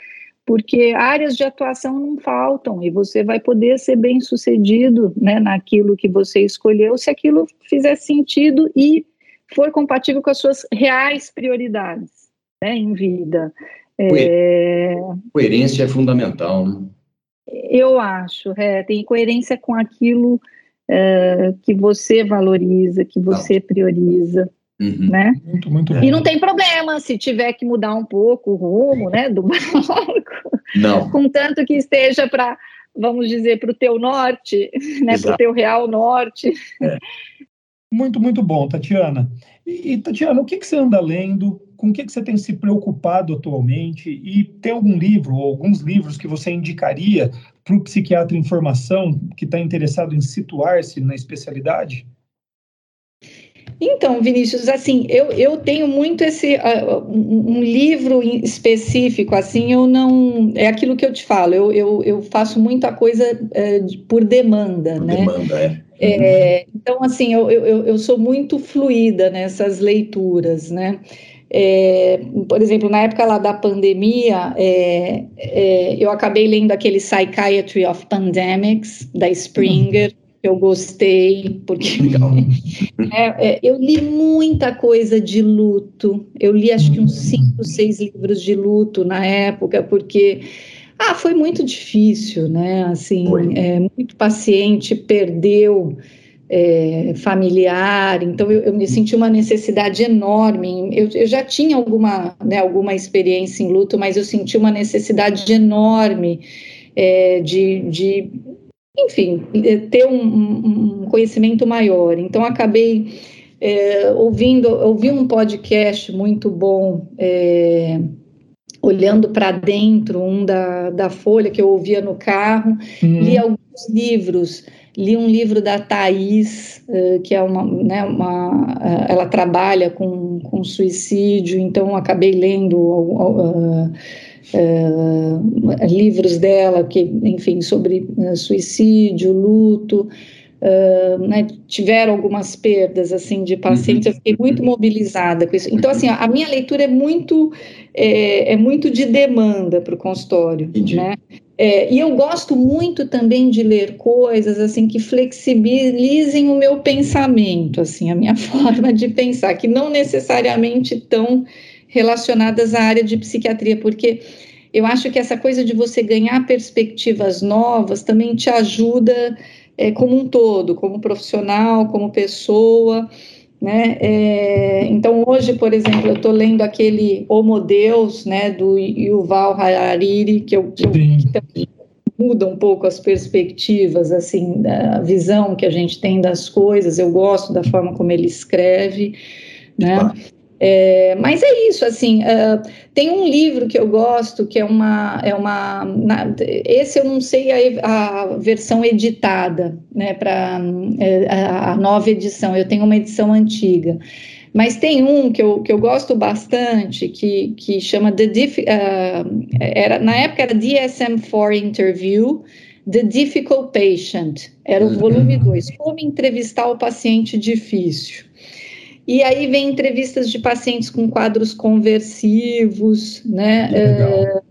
porque áreas de atuação não faltam e você vai poder ser bem sucedido né, naquilo que você escolheu, se aquilo fizer sentido e for compatível com as suas reais prioridades né, em vida. É... Coerência é fundamental, né? Eu acho, é, tem coerência com aquilo é, que você valoriza, que você prioriza. Uhum. Né? Muito, muito E não tem problema se tiver que mudar um pouco o rumo né, do barco. Não. Contanto que esteja para, vamos dizer, para o teu norte, né, para o teu real norte. É. Muito, muito bom, Tatiana. E, e, Tatiana, o que, que você anda lendo? Com o que, que você tem se preocupado atualmente? E tem algum livro ou alguns livros que você indicaria para o psiquiatra em formação que está interessado em situar-se na especialidade? Então, Vinícius, assim, eu, eu tenho muito esse uh, um livro específico, assim, eu não é aquilo que eu te falo, eu, eu, eu faço muita coisa uh, por demanda, por né? Demanda, é. É, então, assim, eu, eu, eu sou muito fluida nessas leituras, né? É, por exemplo, na época lá da pandemia, é, é, eu acabei lendo aquele Psychiatry of Pandemics, da Springer, uhum. Eu gostei, porque é, é, eu li muita coisa de luto, eu li acho que uns uhum. cinco, seis livros de luto na época, porque ah, foi muito difícil, né? Assim, é, muito paciente perdeu é, familiar, então eu, eu, me senti uma necessidade enorme. Eu, eu, já tinha alguma, né, alguma experiência em luto, mas eu senti uma necessidade enorme é, de, de, enfim, ter um, um, conhecimento maior. Então acabei é, ouvindo, ouvi um podcast muito bom. É, olhando para dentro, um da, da Folha que eu ouvia no carro, uhum. li alguns livros, li um livro da Thais, uh, que é uma, né, uma uh, ela trabalha com, com suicídio, então acabei lendo uh, livros dela, que, enfim, sobre suicídio, luto, Uh, né, tiveram algumas perdas assim de pacientes, uhum. eu fiquei muito mobilizada com isso. Então, assim, a minha leitura é muito é, é muito de demanda para o consultório, Entendi. né? É, e eu gosto muito também de ler coisas assim que flexibilizem o meu pensamento, assim, a minha forma de pensar, que não necessariamente estão relacionadas à área de psiquiatria, porque eu acho que essa coisa de você ganhar perspectivas novas também te ajuda é, como um todo, como profissional, como pessoa. Né? É, então, hoje, por exemplo, eu estou lendo aquele Homo Deus, né, do Yuval Harari, que, eu, que, eu, que muda um pouco as perspectivas, assim, da visão que a gente tem das coisas. Eu gosto da forma como ele escreve, né? É, mas é isso, assim, uh, tem um livro que eu gosto, que é uma, é uma na, esse eu não sei a, a versão editada, né, para é, a, a, nova edição, eu tenho uma edição antiga, mas tem um que eu, que eu gosto bastante, que, que chama The Dif uh, era, na época era DSM-4 Interview, The Difficult Patient, era o volume 2, uhum. como entrevistar o paciente difícil. E aí vem entrevistas de pacientes com quadros conversivos, né? É,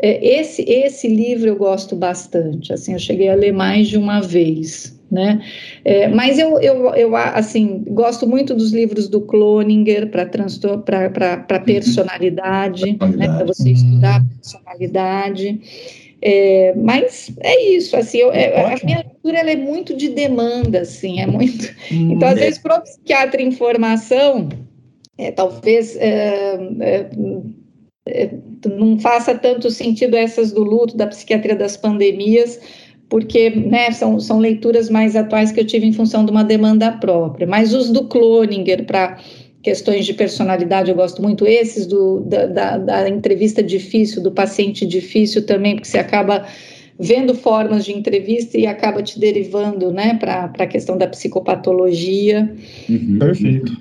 é, esse, esse livro eu gosto bastante, assim, eu cheguei a ler mais de uma vez, né? É, mas eu, eu, eu, assim, gosto muito dos livros do Cloninger para uhum. personalidade, né? Para você estudar uhum. personalidade. É, mas é isso, assim, eu, é, a minha leitura ela é muito de demanda, assim, é muito. Hum, então, às é. vezes, para o psiquiatra em formação, é, talvez é, é, não faça tanto sentido essas do luto, da psiquiatria das pandemias, porque né, são, são leituras mais atuais que eu tive em função de uma demanda própria. Mas os do Cloninger para questões de personalidade, eu gosto muito esses do, da, da, da, entrevista difícil, do paciente difícil também, porque você acaba vendo formas de entrevista e acaba te derivando né, para a questão da psicopatologia. Uhum. Perfeito.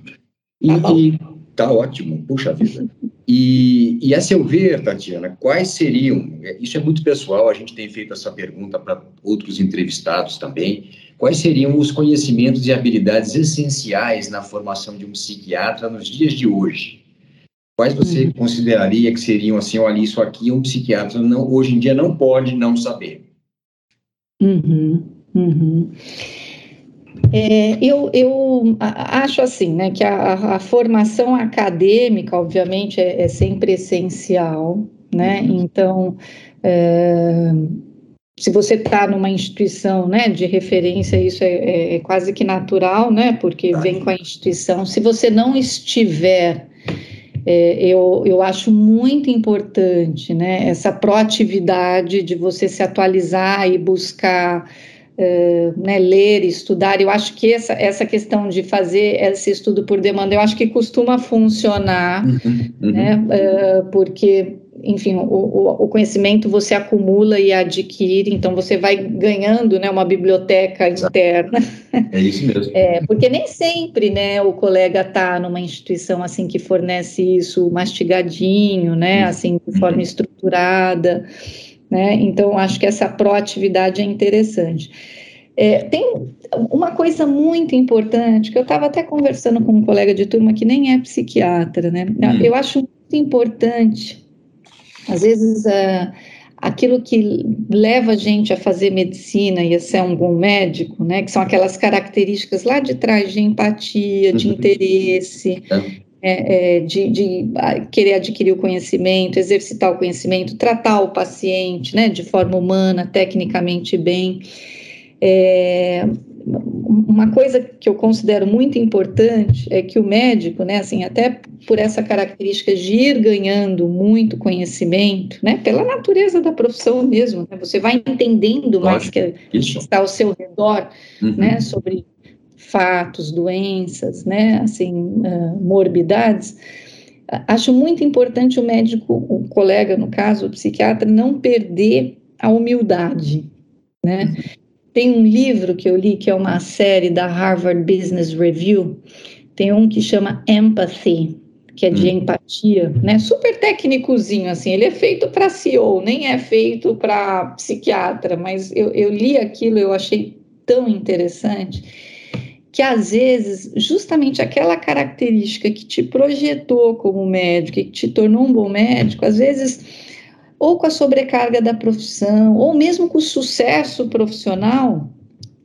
E, tá e, Tá ótimo, puxa vida. E, e, a seu ver, Tatiana, quais seriam, isso é muito pessoal, a gente tem feito essa pergunta para outros entrevistados também, quais seriam os conhecimentos e habilidades essenciais na formação de um psiquiatra nos dias de hoje? Quais você uhum. consideraria que seriam assim, olha, isso aqui um psiquiatra não, hoje em dia não pode não saber? Uhum, uhum. É, eu, eu acho assim, né, que a, a formação acadêmica, obviamente, é, é sempre essencial, né, uhum. então, é, se você está numa instituição, né, de referência, isso é, é, é, quase que natural, né, porque vem com a instituição, se você não estiver é, eu, eu acho muito importante né, essa proatividade de você se atualizar e buscar uh, né, ler, estudar. Eu acho que essa, essa questão de fazer esse estudo por demanda, eu acho que costuma funcionar, uhum, uhum. né, uh, porque enfim, o, o, conhecimento você acumula e adquire, então você vai ganhando, né, uma biblioteca interna. É isso mesmo. É, porque nem sempre, né, o colega está numa instituição assim que fornece isso mastigadinho, né, uhum. assim de forma uhum. estruturada, né. Então acho que essa proatividade é interessante. É, tem uma coisa muito importante que eu estava até conversando com um colega de turma que nem é psiquiatra, né? Hum. Eu acho muito importante às vezes, é, aquilo que leva a gente a fazer medicina e a ser um bom médico, né, que são aquelas características lá de trás de empatia, de uhum. interesse, é, é, de, de, querer adquirir o conhecimento, exercitar o conhecimento, tratar o paciente, né, de forma humana, tecnicamente bem. Uma coisa que eu considero muito importante é que o médico, né, assim, até por essa característica de ir ganhando muito conhecimento, né, pela natureza da profissão mesmo, né, você vai entendendo Lógico, mais que, que está ao seu redor, uhum. né, sobre fatos, doenças, né, assim, uh, morbidades. Acho muito importante o médico, o colega, no caso, o psiquiatra, não perder a humildade, né? Uhum. Tem um livro que eu li, que é uma série da Harvard Business Review, tem um que chama Empathy, que é de hum. empatia, né? Super técnicozinho, assim. Ele é feito para CEO, nem é feito para psiquiatra, mas eu, eu li aquilo, eu achei tão interessante que às vezes justamente aquela característica que te projetou como médico, que te tornou um bom médico, às vezes ou com a sobrecarga da profissão, ou mesmo com o sucesso profissional,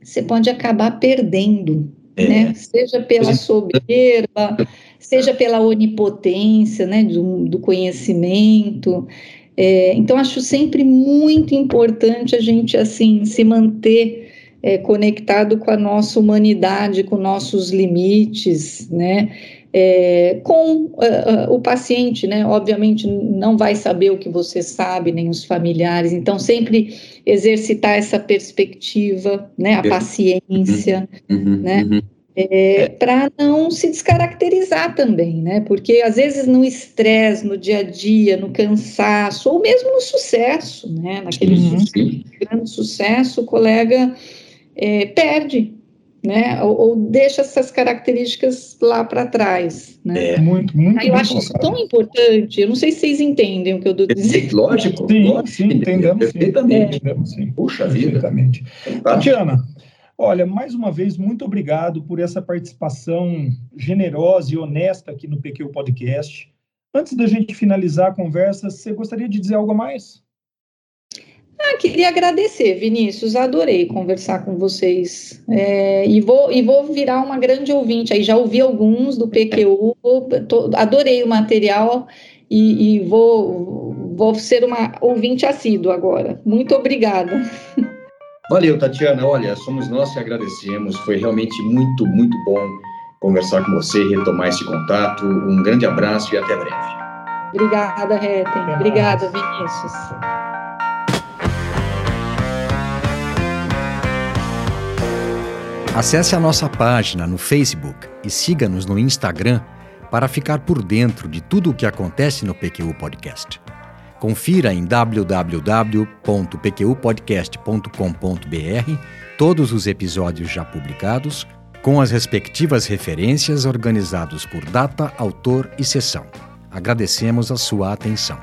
você pode acabar perdendo, é. né? Seja pela soberba, seja pela onipotência, né, do, do conhecimento. É, então, acho sempre muito importante a gente, assim, se manter é, conectado com a nossa humanidade, com nossos limites, né? É, com uh, uh, o paciente, né? Obviamente não vai saber o que você sabe, nem os familiares, então sempre exercitar essa perspectiva, né? A paciência, uhum, uhum, né? Uhum. É, é. para não se descaracterizar também, né? Porque às vezes no estresse, no dia a dia, no cansaço, ou mesmo no sucesso, né? Naquele uhum. sucesso, grande sucesso, o colega é, perde né? Ou, ou, deixa essas características lá para trás, né? É. Muito, muito. Aí eu acho isso tão importante. Eu não sei se vocês entendem o que eu estou dizendo. Lógico, sim, lógico. sim, entendemos, perfeitamente, sim. entendemos, sim. Puxa vida. Tatiana, olha, mais uma vez, muito obrigado por essa participação generosa e honesta aqui no PQ Podcast. Antes da gente finalizar a conversa, você gostaria de dizer algo a mais? Ah, queria agradecer, Vinícius. Adorei conversar com vocês. É, e, vou, e vou virar uma grande ouvinte. Aí já ouvi alguns do PQU, tô, adorei o material e, e, vou, vou ser uma ouvinte assídua agora. Muito obrigada. Valeu, Tatiana. Olha, somos nós que agradecemos. Foi realmente muito, muito bom conversar com você, retomar esse contato. Um grande abraço e até breve. Obrigada, Reten. Obrigada, Vinícius. Acesse a nossa página no Facebook e siga-nos no Instagram para ficar por dentro de tudo o que acontece no PQU Podcast. Confira em www.pqpodcast.com.br todos os episódios já publicados, com as respectivas referências organizados por data, autor e sessão. Agradecemos a sua atenção.